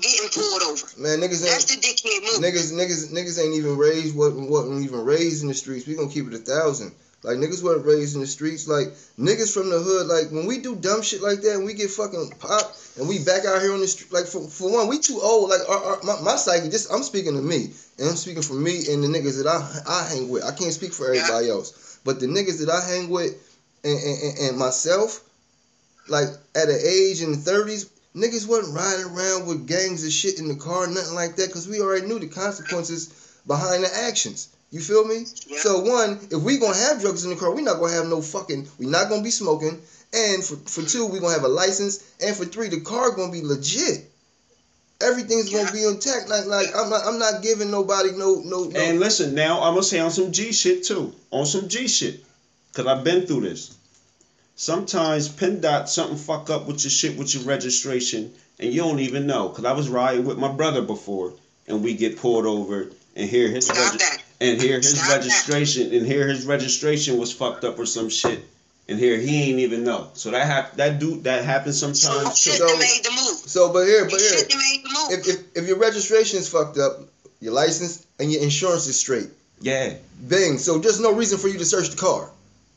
getting pulled over. man, niggas That's ain't the dickhead move. niggas niggas niggas ain't even raised wasn't wasn't even raised in the streets. We gonna keep it a thousand. Like niggas weren't raised in the streets. Like niggas from the hood. Like when we do dumb shit like that and we get fucking popped and we back out here on the street. Like for, for one, we too old. Like our, our, my, my psyche. Just I'm speaking to me and I'm speaking for me and the niggas that I I hang with. I can't speak for everybody else. But the niggas that I hang with and, and, and myself, like at an age in the thirties, niggas wasn't riding around with gangs of shit in the car, nothing like that, because we already knew the consequences behind the actions. You feel me? Yeah. So one, if we gonna have drugs in the car, we not gonna have no fucking. We not gonna be smoking. And for, for two, we gonna have a license. And for three, the car gonna be legit. Everything's gonna be intact. Like like I'm not I'm not giving nobody no no no. And listen, now I'm gonna say on some G shit too. On some G shit. Cause I've been through this. Sometimes PennDOT something fuck up with your shit with your registration and you don't even know. Cause I was riding with my brother before and we get pulled over and here his regi- and here his Stop that. registration and here his registration was fucked up or some shit. And here he ain't even know. So that hap- that dude that happens sometimes too. shouldn't So- made the move. So but here You but here made the move. if, if if your registration is fucked up, your license and your insurance is straight. Yeah. Bang. So there's no reason for you to search the car.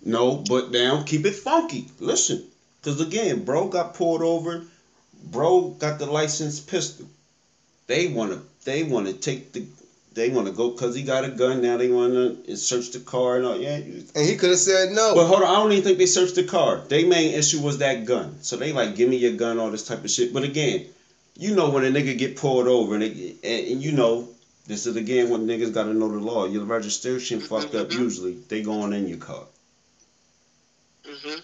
No, but now keep it funky. Listen, because again, bro got pulled over. Bro got the licensed pistol. They wanna, they wanna take the, they wanna go because he got a gun. Now they wanna search the car and all. Yeah, And he could have said no. but hold on, I don't even think they searched the car. Their main issue was that gun. So they like, give me your gun, all this type of shit. But again, you know when a nigga get pulled over and, and, and you know. This is again when niggas gotta know the law. Your registration fucked up. Usually they going in your car. Hmm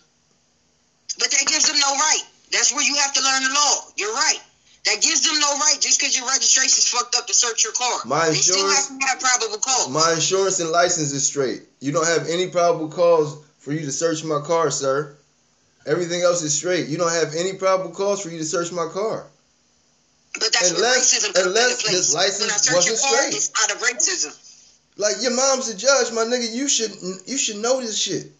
But that gives them no right. That's where you have to learn the law. You're right. That gives them no right just because your registration's fucked up to search your car. My they still insurance- have to have probable cause. My insurance and license is straight. You don't have any probable cause for you to search my car, sir. Everything else is straight. You don't have any probable cause for you to search my car. but that's unless- where racism comes unless into place. this license when I wasn't car, straight. it's out of racism. Like your mom's a judge, my nigga. You should you should know this shit.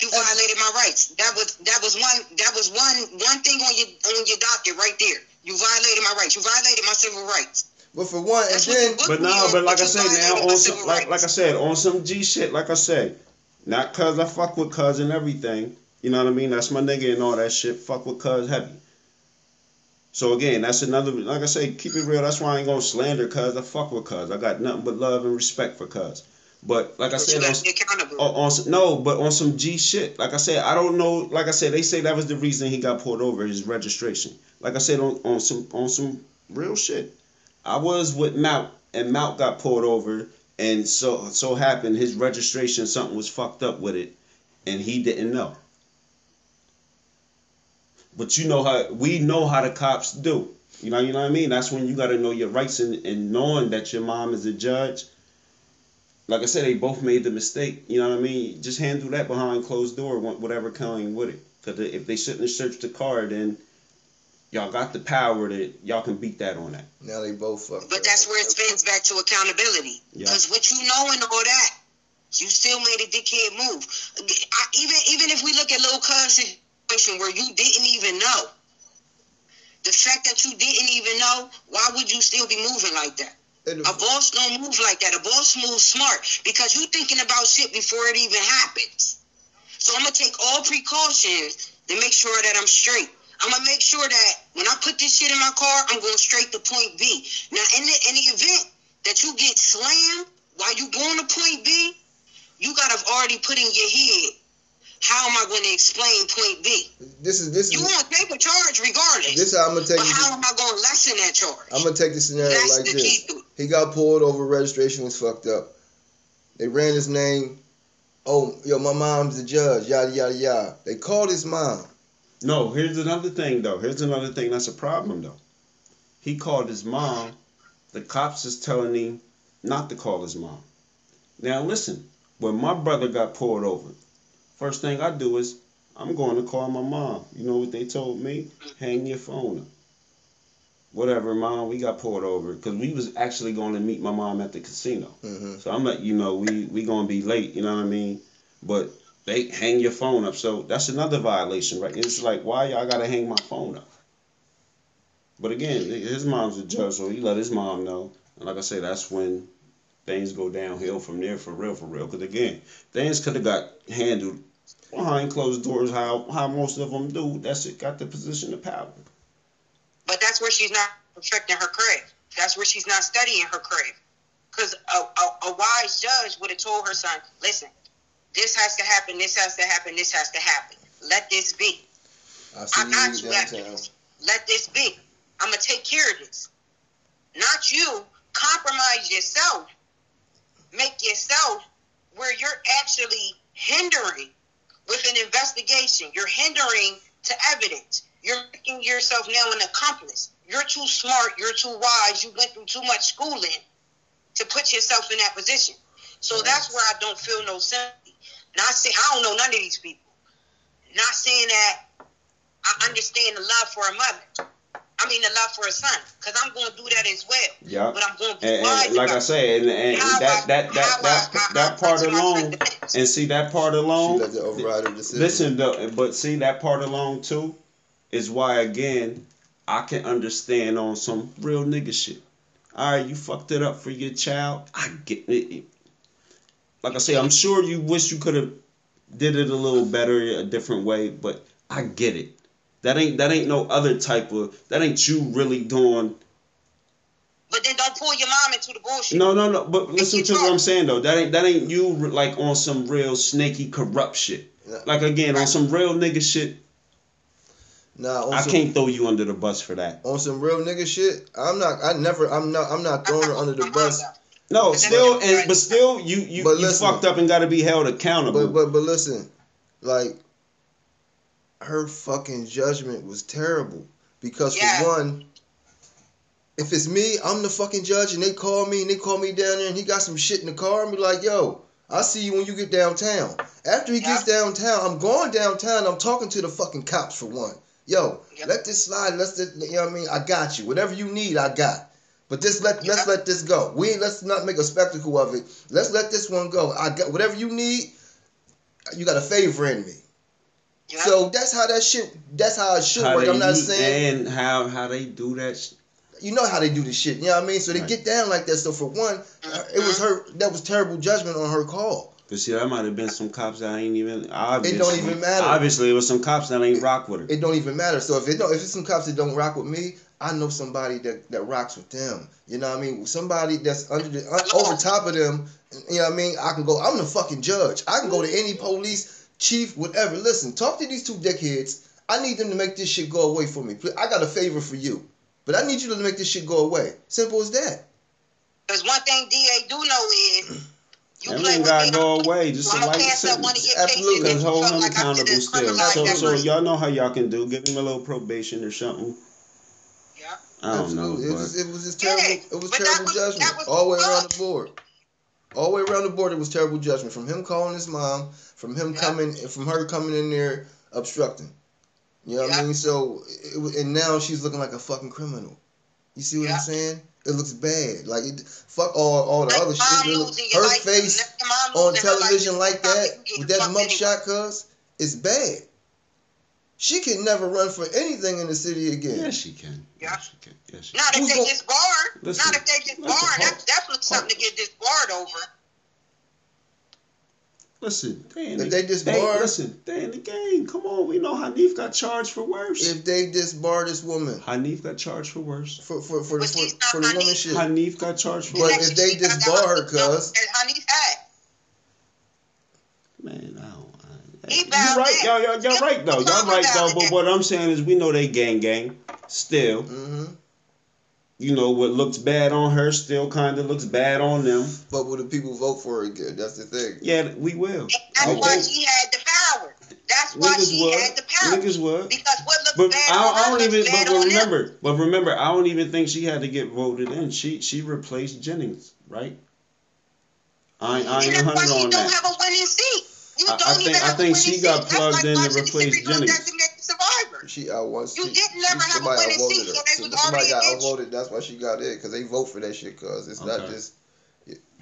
You violated my rights. That was that was one that was one one thing on your on your docket right there. You violated my rights. You violated my civil rights. But for one, That's what then you booked But me no, but like I you said, now on some like like I said on some G shit, like I said, not cause I fuck with cuz and everything. You know what I mean? That's my nigga and all that shit. Fuck with cuz heavy. So again, that's another. Like I say, keep it real. That's why I ain't gonna slander cuz. I fuck with cuz. I got nothing but love and respect for cuz. But like I said, on, gotta be accountable. on, on no, but on some G shit. Like I said, I don't know. Like I said, they say that was the reason he got pulled over. His registration. Like I said, on, on some on some real shit. I was with Mount, and Mount got pulled over, and so so happened his registration something was fucked up with it, and he didn't know. But you know how we know how the cops do. You know, you know what I mean. That's when you got to know your rights and, and knowing that your mom is a judge. Like I said, they both made the mistake. You know what I mean. Just handle that behind closed door, wha- whatever coming with it. Because if they shouldn't have searched the car, then y'all got the power that y'all can beat that on that. now they both fucked But up. that's where it spins back to accountability. Yeah. Because what you know and all that, you still made a dickhead move. I, even even if we look at Lil Cuz situation where you didn't even know, the fact that you didn't even know, why would you still be moving like that? A boss don't move like that. A boss moves smart because you thinking about shit before it even happens. So I'm gonna take all precautions to make sure that I'm straight. I'm gonna make sure that when I put this shit in my car, I'm going straight to point B. Now, in the in the event that you get slammed while you going to point B, you gotta have already put in your head, how am I going to explain point B? this is this You is want to take a charge regardless, this how I'm gonna take but how am I going to lessen that charge? I'm gonna take the scenario That's like the this. key to it. He got pulled over. Registration was fucked up. They ran his name. Oh, yo, my mom's the judge. Yada yada yada. They called his mom. No, here's another thing though. Here's another thing that's a problem though. He called his mom. The cops is telling him not to call his mom. Now listen, when my brother got pulled over, first thing I do is I'm going to call my mom. You know what they told me? Hang your phone up. Whatever, mom. We got pulled over because we was actually going to meet my mom at the casino. hmm So I'm like, you know we we gonna be late. You know what I mean? But they hang your phone up. So that's another violation, right? It's like why y'all gotta hang my phone up? But again, his mom's a judge, so he let his mom know. And like I say, that's when things go downhill from there for real, for real. Because again, things could have got handled behind closed doors, how how most of them do. That's it. Got the position of power. But that's where she's not perfecting her craft. That's where she's not studying her craft. Because a, a, a wise judge would have told her son, listen, this has to happen, this has to happen, this has to happen. Let this be. I see I got you you after this. Let this be. I'm gonna take care of this. Not you. Compromise yourself. Make yourself where you're actually hindering with an investigation. You're hindering to evidence. You're making yourself now an accomplice. You're too smart. You're too wise. You went through too much schooling to put yourself in that position. So Right. that's where I don't feel no sympathy. Not saying I don't know none of these people. Not saying that I understand the love for a mother. I mean the love for a son, because I'm going to do that as well. Yeah. But I'm going to be And, and like I about it. say, and, and that I- that that how that I- that part I put my alone, and see that part She alone. let the overrider decision. Listen, though, but see that part alone too, is why again I can understand on some real nigga shit. All right, you fucked it up for your child. I get it. Like I say, I'm sure you wish you could have did it a little better, a different way, but I get it. That ain't that ain't no other type of that ain't you really doing. But then don't pull your mom into the bullshit. No, no, no. But listen to what I'm saying though. That ain't that ain't you like on some real snaky corrupt shit. Yeah. Like again on some real nigga shit. Nah, on I some, can't throw you under the bus for that. on some real nigga shit. I'm not. I never. I'm not. I'm not throwing her under the bus. No, still, again, and but still, you you, But you listen. fucked up and got to be held accountable. But but but listen, like her fucking judgment was terrible because Yeah. for one, if it's me, I'm the fucking judge, and they call me and they call me down there, and he got some shit in the car, and be like, yo. I'll see you when you get downtown. After he gets downtown, I'm going downtown. I'm talking to the fucking cops for one. Yo, Yep. let this slide. Let's, just, you know what I mean? I got you. Whatever you need, I got. But this let let's let this go. We let's not make a spectacle of it. Let's let this one go. I got whatever you need. You got a favor in me. Yeah. So that's how that shit. That's how it should how work. I'm not use- saying and how how they do that. Sh- you know how they do this shit. You know what I mean? So they Right. get down like that. So for one, uh, it was her. That was terrible judgment on her call. but see, that might have been some cops that ain't even. Obviously, it don't even matter. Obviously, it was some cops that ain't rock with her. It don't even matter. So if it don't, if it's some cops that don't rock with me, I know somebody that, that rocks with them. You know what I mean? Somebody that's under the un, over top of them. You know what I mean? I can go. I'm the fucking judge. I can go to any police chief, whatever. Listen, talk to these two dickheads. I need them to make this shit go away for me. I got a favor for you, but I need you to make this shit go away. Simple as that. Because one thing DA do know is you play Everything gotta go away. Just a I'm light pass up one of sentence. Absolutely. Because and hold felt him like I should accountable have still. criminalized So so y'all know how y'all can do. Give him a little probation or something. Yeah. I don't Absolutely. know, it, was, it was just Yeah, terrible. It was but terrible was- judgment was all the way around the board. All the way around the board, it was terrible judgment from him calling his mom, from him Yeah. coming, from her coming in there obstructing. You know what I mean? So, it, and now she's looking like a fucking criminal. You see what Yeah. I'm saying? It looks bad. Like it, fuck all all the Like other shit. It look- losing your her life, face on losing her life, television you like that with that fucked anyway. mugshot, cuz it's bad. She can never run for anything in the city again. yes, she can. Yeah. Yes, she can. Yes, she can. Not if Who's they gon- disbarred. Listen, Not if they disbarred. listen, hold- That's definitely something to get disbarred over. Listen, they in If the, they disbarred- listen, they in the game. Come on, we know Hanif got charged for worse. If they disbar this woman Hanif got charged for worse. for for for, But for, she's for the woman Hanif. shit. Hanif got charged for But if they She got the disbar her, cuz- Hanif had. Man, I don't. I, He you bound right, y'all, y'all, y'all right though. Y'all right though. But what I'm saying is, we know they gang gang. Still, hmm you know what looks bad on her still kind of looks bad on them. But will the people vote for her again? That's the thing. Yeah, we will. And that's Okay. why she had the power. That's why Niggas she would. had the power. Niggas would. Because what looks But bad I, on I her don't looks even. bad But, but on them. remember, but remember, I don't even think she had to get voted in. She she replaced Jennings, right? I, I ain't And that's why hundred she don't have a winning seat. You I- I don't think- even I think a she got seat. Plugged like in to watching replace Mississippi go Jennings. Designated survivor. She out once. You she, didn't never she, have a somebody winning seat, her. so they Some- was somebody already got against you. outvoted. That's why she got in because they vote for that shit. Cause it's not just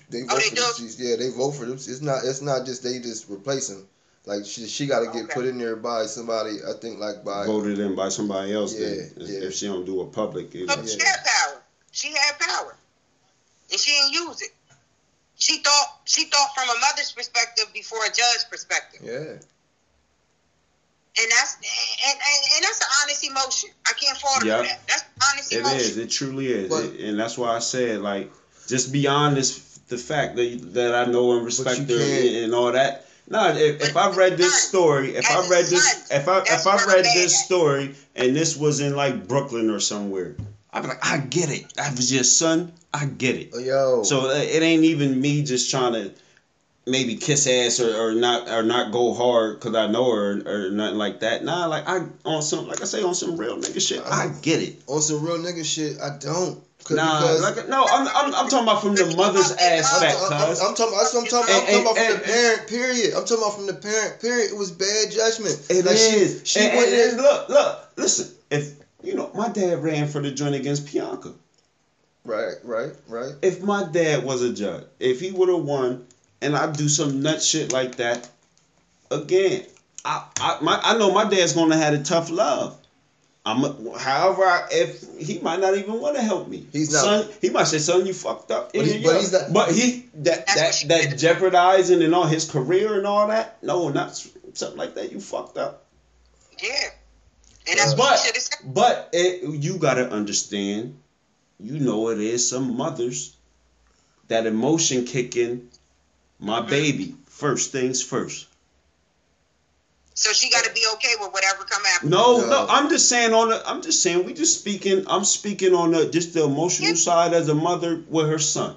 they Oh, vote they for them. Yeah, they vote for them. It's not. It's not just they just replace them. Like she, she got to get Okay. put in there by somebody. I think like by Voted in by somebody else. then, Yeah, if- yeah. if she don't do a public. So either. she had power. She had power. And she didn't use it. she thought she thought from a mother's perspective before a judge's perspective. Yeah. And that's and, and, and that's an honest emotion. I can't fault Yep. that. That's an honest It emotion. is. It truly is. But- It- and that's why I said like just beyond this the fact that that I know and respect you her and, and all that. No, if, if I read this story, if I As read this, if I that's if I read this story and this was in like Brooklyn or somewhere, I'd be like, I get it. That was your son. I get it. Oh, Yo. So uh, it ain't even me just trying to maybe kiss ass or, or not or not go hard because I know her or, or nothing like that. Nah, like I on some like I say on some real nigga shit. I uh-huh. get it. on some real nigga shit, I don't. Nah, because like, no, I'm, I'm I'm talking about from the mother's aspect, I'm, I'm. I'm talking. I'm talking. And- I'm talking about and- from the parent. Period. I'm talking about from the parent. Period. It was bad judgment. It Like, she- is. She, and, went and look, look, listen. If you know, my dad ran for the joint against Bianca. Right. Right. Right. If my dad was a judge, if he would have won, and I do some nut shit like that, again, I I my I know my dad's gonna have a tough love. I'm a, however, I, if he might not even want to help me, He's not- Son, he might say, "Son, you fucked up." But he- but he's not- But he that that that jeopardizing and all his career and all that. No, not something like that. You fucked up. Yeah. And that's what But you should but it, you gotta understand. You know it is some mothers that emotion kick in. My Mhm. baby first things first. So she got to be okay with whatever come after. No, No. no, I'm just saying on the. I'm just saying we just speaking. I'm speaking on the just the emotional Yeah. side as a mother with her son.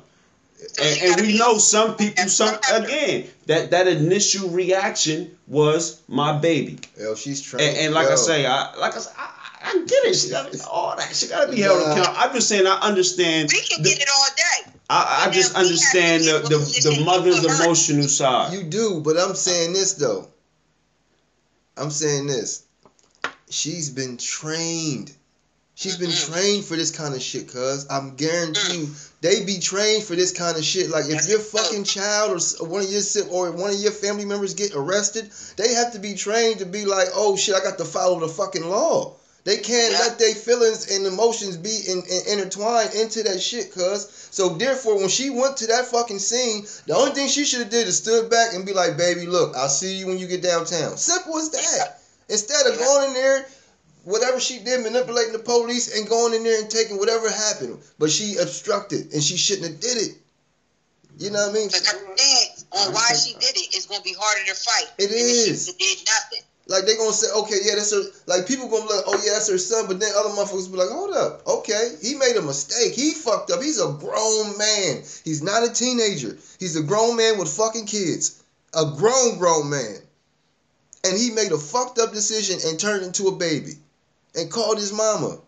So And, and we know some people, some what again, that that initial reaction was my baby, Yo, she's trying. and, and like I say, I like I say, I, I get it. She got all that. She got to be held Nah. accountable. I'm just saying, I understand. We can the- get it all day. I, I just then we have understand the, the, the mother's emotional side. You do, but I'm saying this though. I'm saying this. She's been trained. She's been trained for this kind of shit, cuz. I'm guaranteeing you, they be trained for this kind of shit. Like if your fucking child or one of your or one of your family members get arrested, they have to be trained to be like, oh shit, I got to follow the fucking law. They can't Yeah. let their feelings and emotions be in, in, intertwined into that shit, cuz. So therefore, when she went to that fucking scene, the only thing she should have did is stood back and be like, "Baby, look, I'll see you when you get downtown." Simple as that. Instead of Yeah. going in there, whatever she did, manipulating the police and going in there and taking whatever happened, but she obstructed and she shouldn't have did it. You know what I mean? Thing on why she did it is going to be harder to fight. It is. She did nothing. Like they gonna say, okay, yeah, that's her. Like people gonna be like, oh yeah, that's her son. But then other motherfuckers be like, hold up, okay, he made a mistake. He fucked up. He's a grown man. He's not a teenager. He's a grown man with fucking kids. A grown grown man. And he made a fucked up decision and turned into a baby, and called his mama.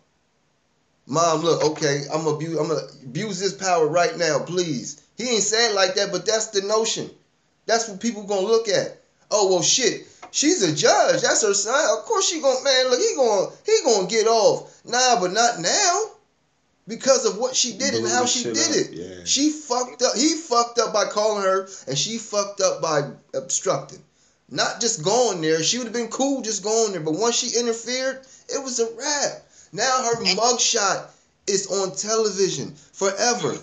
Mom, look, okay, I'm gonna abuse, I'm gonna abuse this power right now, please. He ain't said like that, but that's the notion. That's what people gonna look at. Oh well, shit. She's a judge. That's her son. Of course she gonna man. Look, he gonna he gonna get off. Nah, but not now. Because of what she did and how she did up, it. yeah. She fucked up. He fucked up by calling her, and she fucked up by obstructing. Not just going there. She would have been cool just going there, but once she interfered, it was a wrap. Now her mugshot is on television forever.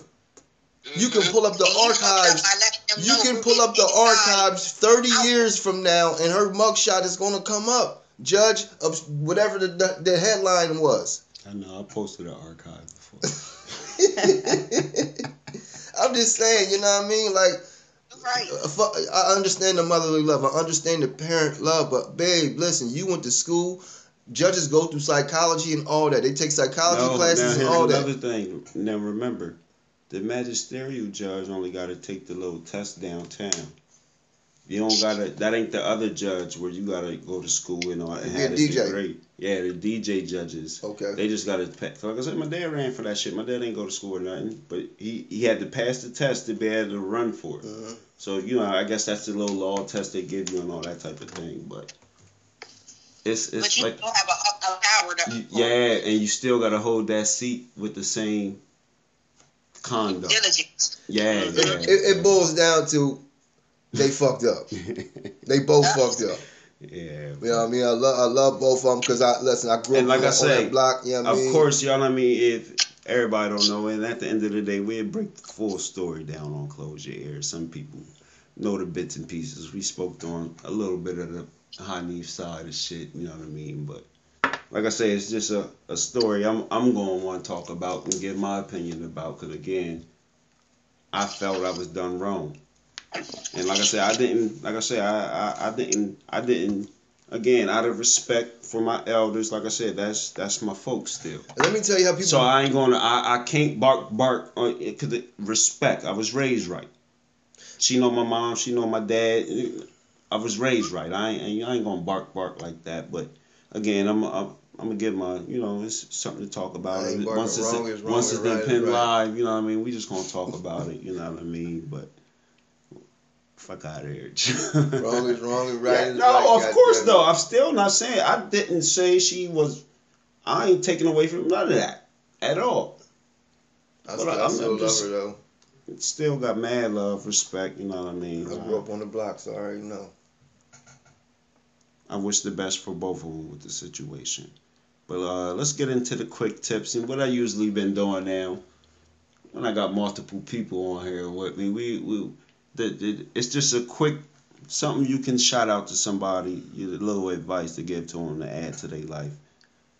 You can pull up the And he fucked up archives. by letting them You can pull up the archives 30 years from now, and her mugshot is going to come up. Judge of whatever the, the, the headline was. I know I posted an archive before. I'm just saying, you know what I mean? Like, Right. uh, I understand the motherly love. I understand the parent love. But, babe, listen, you went to school. Judges go through psychology and all that. They take psychology No, classes now and here's all that. another thing. Now remember, the magisterial judge only got to take the little test downtown. You don't gotta. That ain't the other judge where you gotta go to school and all and Yeah, have a DJ. degree. Yeah, the DJ judges. Okay. They just gotta. pa- So like I said, my dad ran for that shit. My dad didn't go to school or nothing, but he he had to pass the test to be able to run for it. Mhm. So you know, I guess that's the little law test they give you and all that type of thing. But it's But it's you like don't have a, a power to. yeah, and you still gotta hold that seat with the same conduct. Diligence. Mm-hmm. Yeah, It, yeah. it, it boils down to they fucked up. They both Yeah. fucked up. yeah. You know what I mean? I love I love both of them because I listen. I grew And up like on, I on say, that block. You know what I Of mean? course, y'all. I mean, if everybody don't know. And at the end of the day, we'll break the full story down on Close Your Ears. Some people know the bits and pieces. We spoke on a little bit of the Hanif side of shit, you know what I mean? But like I say, it's just a, a story I'm I'm going to want to talk about and give my opinion about. Because again, I felt I was done wrong, and like I said, I didn't. Like I said, I I, I didn't. I didn't. Again, out of respect for my elders, like I said, that's that's my folks still. Let me tell you how people. So I ain't gonna. I, I can't bark bark on it because respect. I was raised right. She know my mom. She know my dad. I was raised right. I ain't I ain't gonna bark bark like that. But again, I'm I'm, I'm gonna give my you know it's something to talk about. I Once it's wrong wrong once it's right in is Penn right. Live, you know what I mean. We just gonna talk about it. You know what I mean. But fuck out of here. wrong is wrong and right Yeah, is no, right. of God course though. I'm still not saying I didn't say she was. I ain't taking away from none of that at all. I still, I I'm- still just- love her though. It still got mad love, respect. You know what I mean. I grew up on the block, so I already know. I wish the best for both of them with the situation. But uh, let's get into the quick tips and what I usually been doing now. When I got multiple people on here with me, we we the, the, it's just a quick something you can shout out to somebody, a little advice to give to them to add to their life.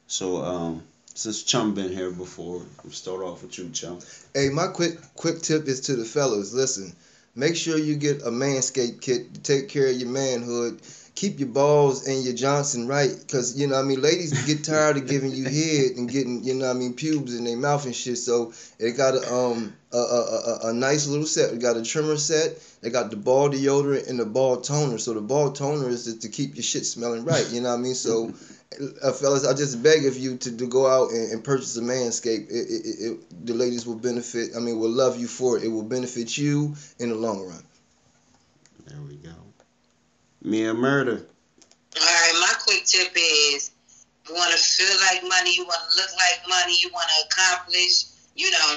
So um, since Chum been here before, we'll start off with you, Chum. Hey, my quick quick tip is to the fellas. Listen, make sure you get a manscape kit to take care of your manhood. Keep your balls and your Johnson right, cause you know I mean. Ladies get tired of giving you head and getting you know I mean pubes in their mouth and shit. So it got a um a, a, a, a nice little set. It got a trimmer set. They got the ball deodorant and the ball toner. So the ball toner is just to keep your shit smelling right. You know what I mean? So uh, fellas, I just beg of you to, to go out and, and purchase a Manscaped. It, it, it, it, the ladies will benefit. I mean, will love you for it. It will benefit you in the long run. There we go. Mia Murder. All right, my quick tip is you want to feel like money, you want to look like money, you want to accomplish, you know,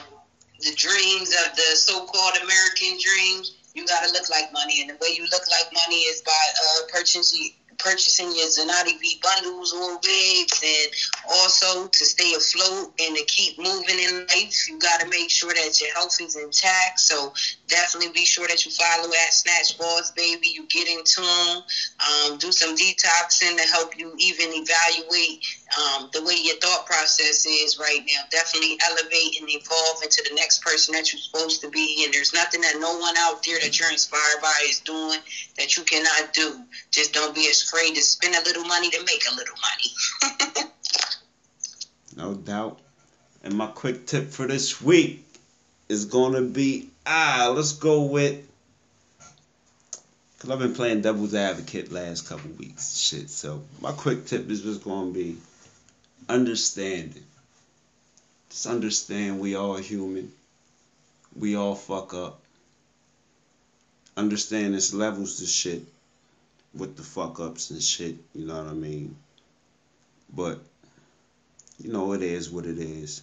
the dreams of the so-called American dreams. You got to look like money, and the way you look like money is by uh, purchasing purchasing your Zanati V bundles or wigs, and also to stay afloat and to keep moving in life. You got to make sure that your health is intact. So definitely be sure that you follow at Snatch Boss, baby. You get in tune, um, do some detoxing to help you even evaluate um, the way your thought process is right now. Definitely elevate and evolve into the next person that you're supposed to be. And there's nothing that no one out there that you're inspired by is doing that you cannot do. Just don't be afraid to spend a little money to make a little money. No doubt. And my quick tip for this week is gonna be ah, let's go with because I've been playing devil's advocate last couple weeks. Shit. So my quick tip is just gonna be understanding. Just understand we all human. We all fuck up. Understand there's levels to shit with the fuck ups and shit, you know what I mean? But you know, it is what it is.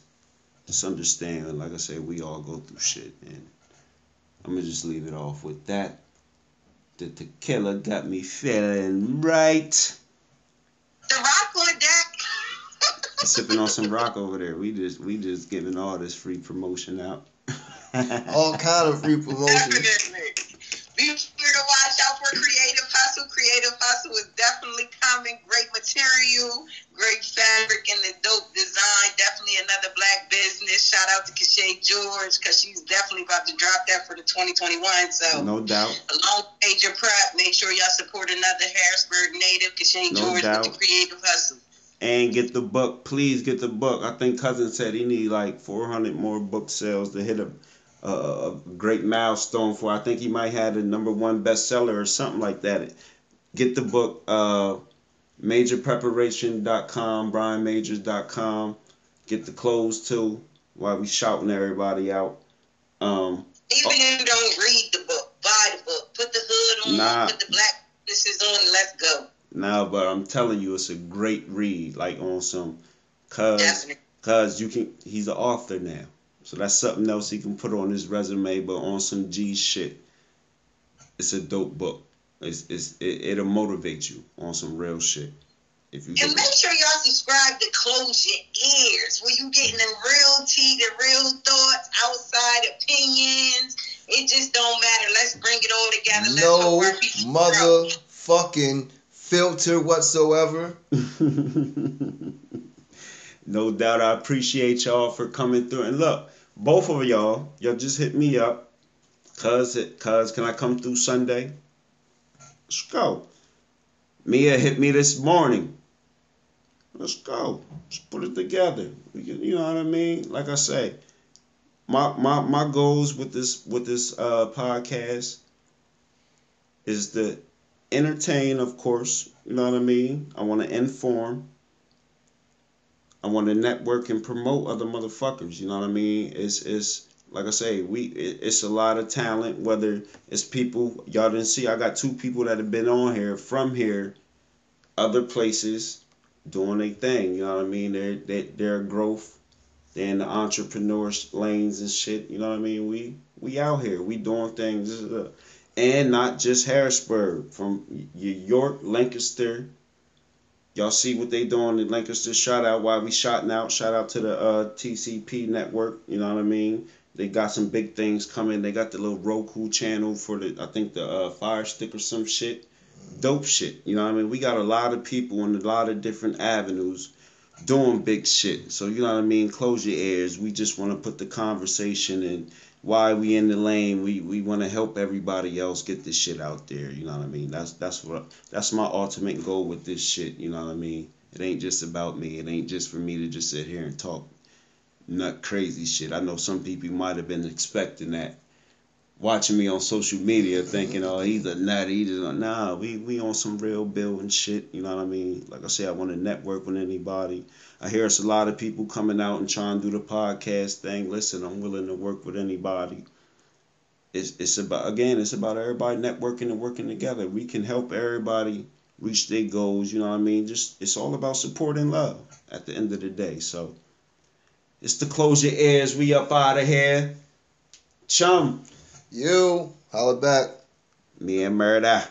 Just understand, like I said, we all go through shit, and I'm gonna just leave it off with that. The tequila got me feeling right. the rock on deck. Sipping on some rock over there. We just we just giving all this free promotion out. All kind of free promotion. Definitely. Creative Hustle is definitely coming. Great material, great fabric, and the dope design. Definitely another black business. Shout out to Kashay George because she's definitely about to drop that for the 2021. So, no doubt. along with Major Prep, make sure y'all support another Harrisburg native, Kashay No George, doubt. with the Creative Hustle. And get the book. Please get the book. I think cousin said he need like 400 more book sales to hit a a, a great milestone for. I think he might have the number one bestseller or something like that. Get the book. Uh, majorpreparation.com, brianmajors.com. Get the clothes too. While we shouting everybody out. Um, Even if you don't read the book, buy the book. Put the hood on, Nah. put the black businesses on, let's go. now, but I'm telling you, it's a great read. Like on some, cause Definitely. Cause you can, he's an author now, so that's something else he can put on his resume. But on some G shit, it's a dope book. It's, it's it, it'll motivate you on some real shit. If you And make sure y'all subscribe to Close Your Ears, where you getting the real tea, the real thoughts, outside opinions. It just don't matter. Let's bring it all together. Let's No hope our motherfucking filter whatsoever. no doubt I appreciate y'all for coming through. And look, both of y'all, y'all just hit me up. Cuz, cuz, can I come through Sunday? Let's go. Mia hit me this morning. Let's go. Let's put it together. Can, you know what I mean? Like I say, my my my goals with this with this uh podcast is to entertain, of course. You know what I mean? I want to inform. I want to network and promote other motherfuckers. You know what I mean? It's it's like I say, we it, it's a lot of talent. Whether it's people y'all didn't see, I got two people that have been on here from here, other places, doing their thing. You know what I mean? They're they, they're growth. They're in the entrepreneur lanes and shit. You know what I mean? We we out here. We doing things. And not just Harrisburg, from York, Lancaster, Y'all see what they doing in Lancaster. Shout out while we shouting out. Shout out to the uh, TCP network. You know what I mean? They got some big things coming. They got the little Roku channel for the I think the uh, Fire Stick or some shit. Dope shit. You know what I mean? We got a lot of people in a lot of different avenues doing big shit. So you know what I mean? Close your ears. We just want to put the conversation and why we in the lane. We we want to help everybody else get this shit out there. You know what I mean? That's that's what that's my ultimate goal with this shit. You know what I mean? It ain't just about me. It ain't just for me to just sit here and talk nut crazy shit. I know some people might have been expecting that. Watching me on social media thinking, oh, he's a nut. He just, nah, we, we on some real building shit. You know what I mean? Like I say, I want to network with anybody. I hear it's a lot of people coming out and trying to do the podcast thing. Listen, I'm willing to work with anybody. It's, it's about, again, it's about everybody networking and working together. We can help everybody reach their goals. You know what I mean? Just, it's all about support and love at the end of the day. So, it's to close your ears. We up out of here. Chum, You, holla back. me and Murder.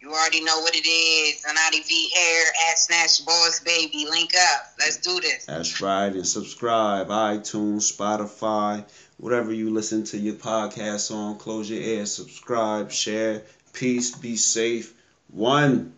You already know what it is. Anati V Hair at Snatch Boss Baby. Link up. Let's do this. That's right. And subscribe. iTunes, Spotify, whatever you listen to your podcast on. Close your ears. Subscribe, share. Peace. Be safe. One.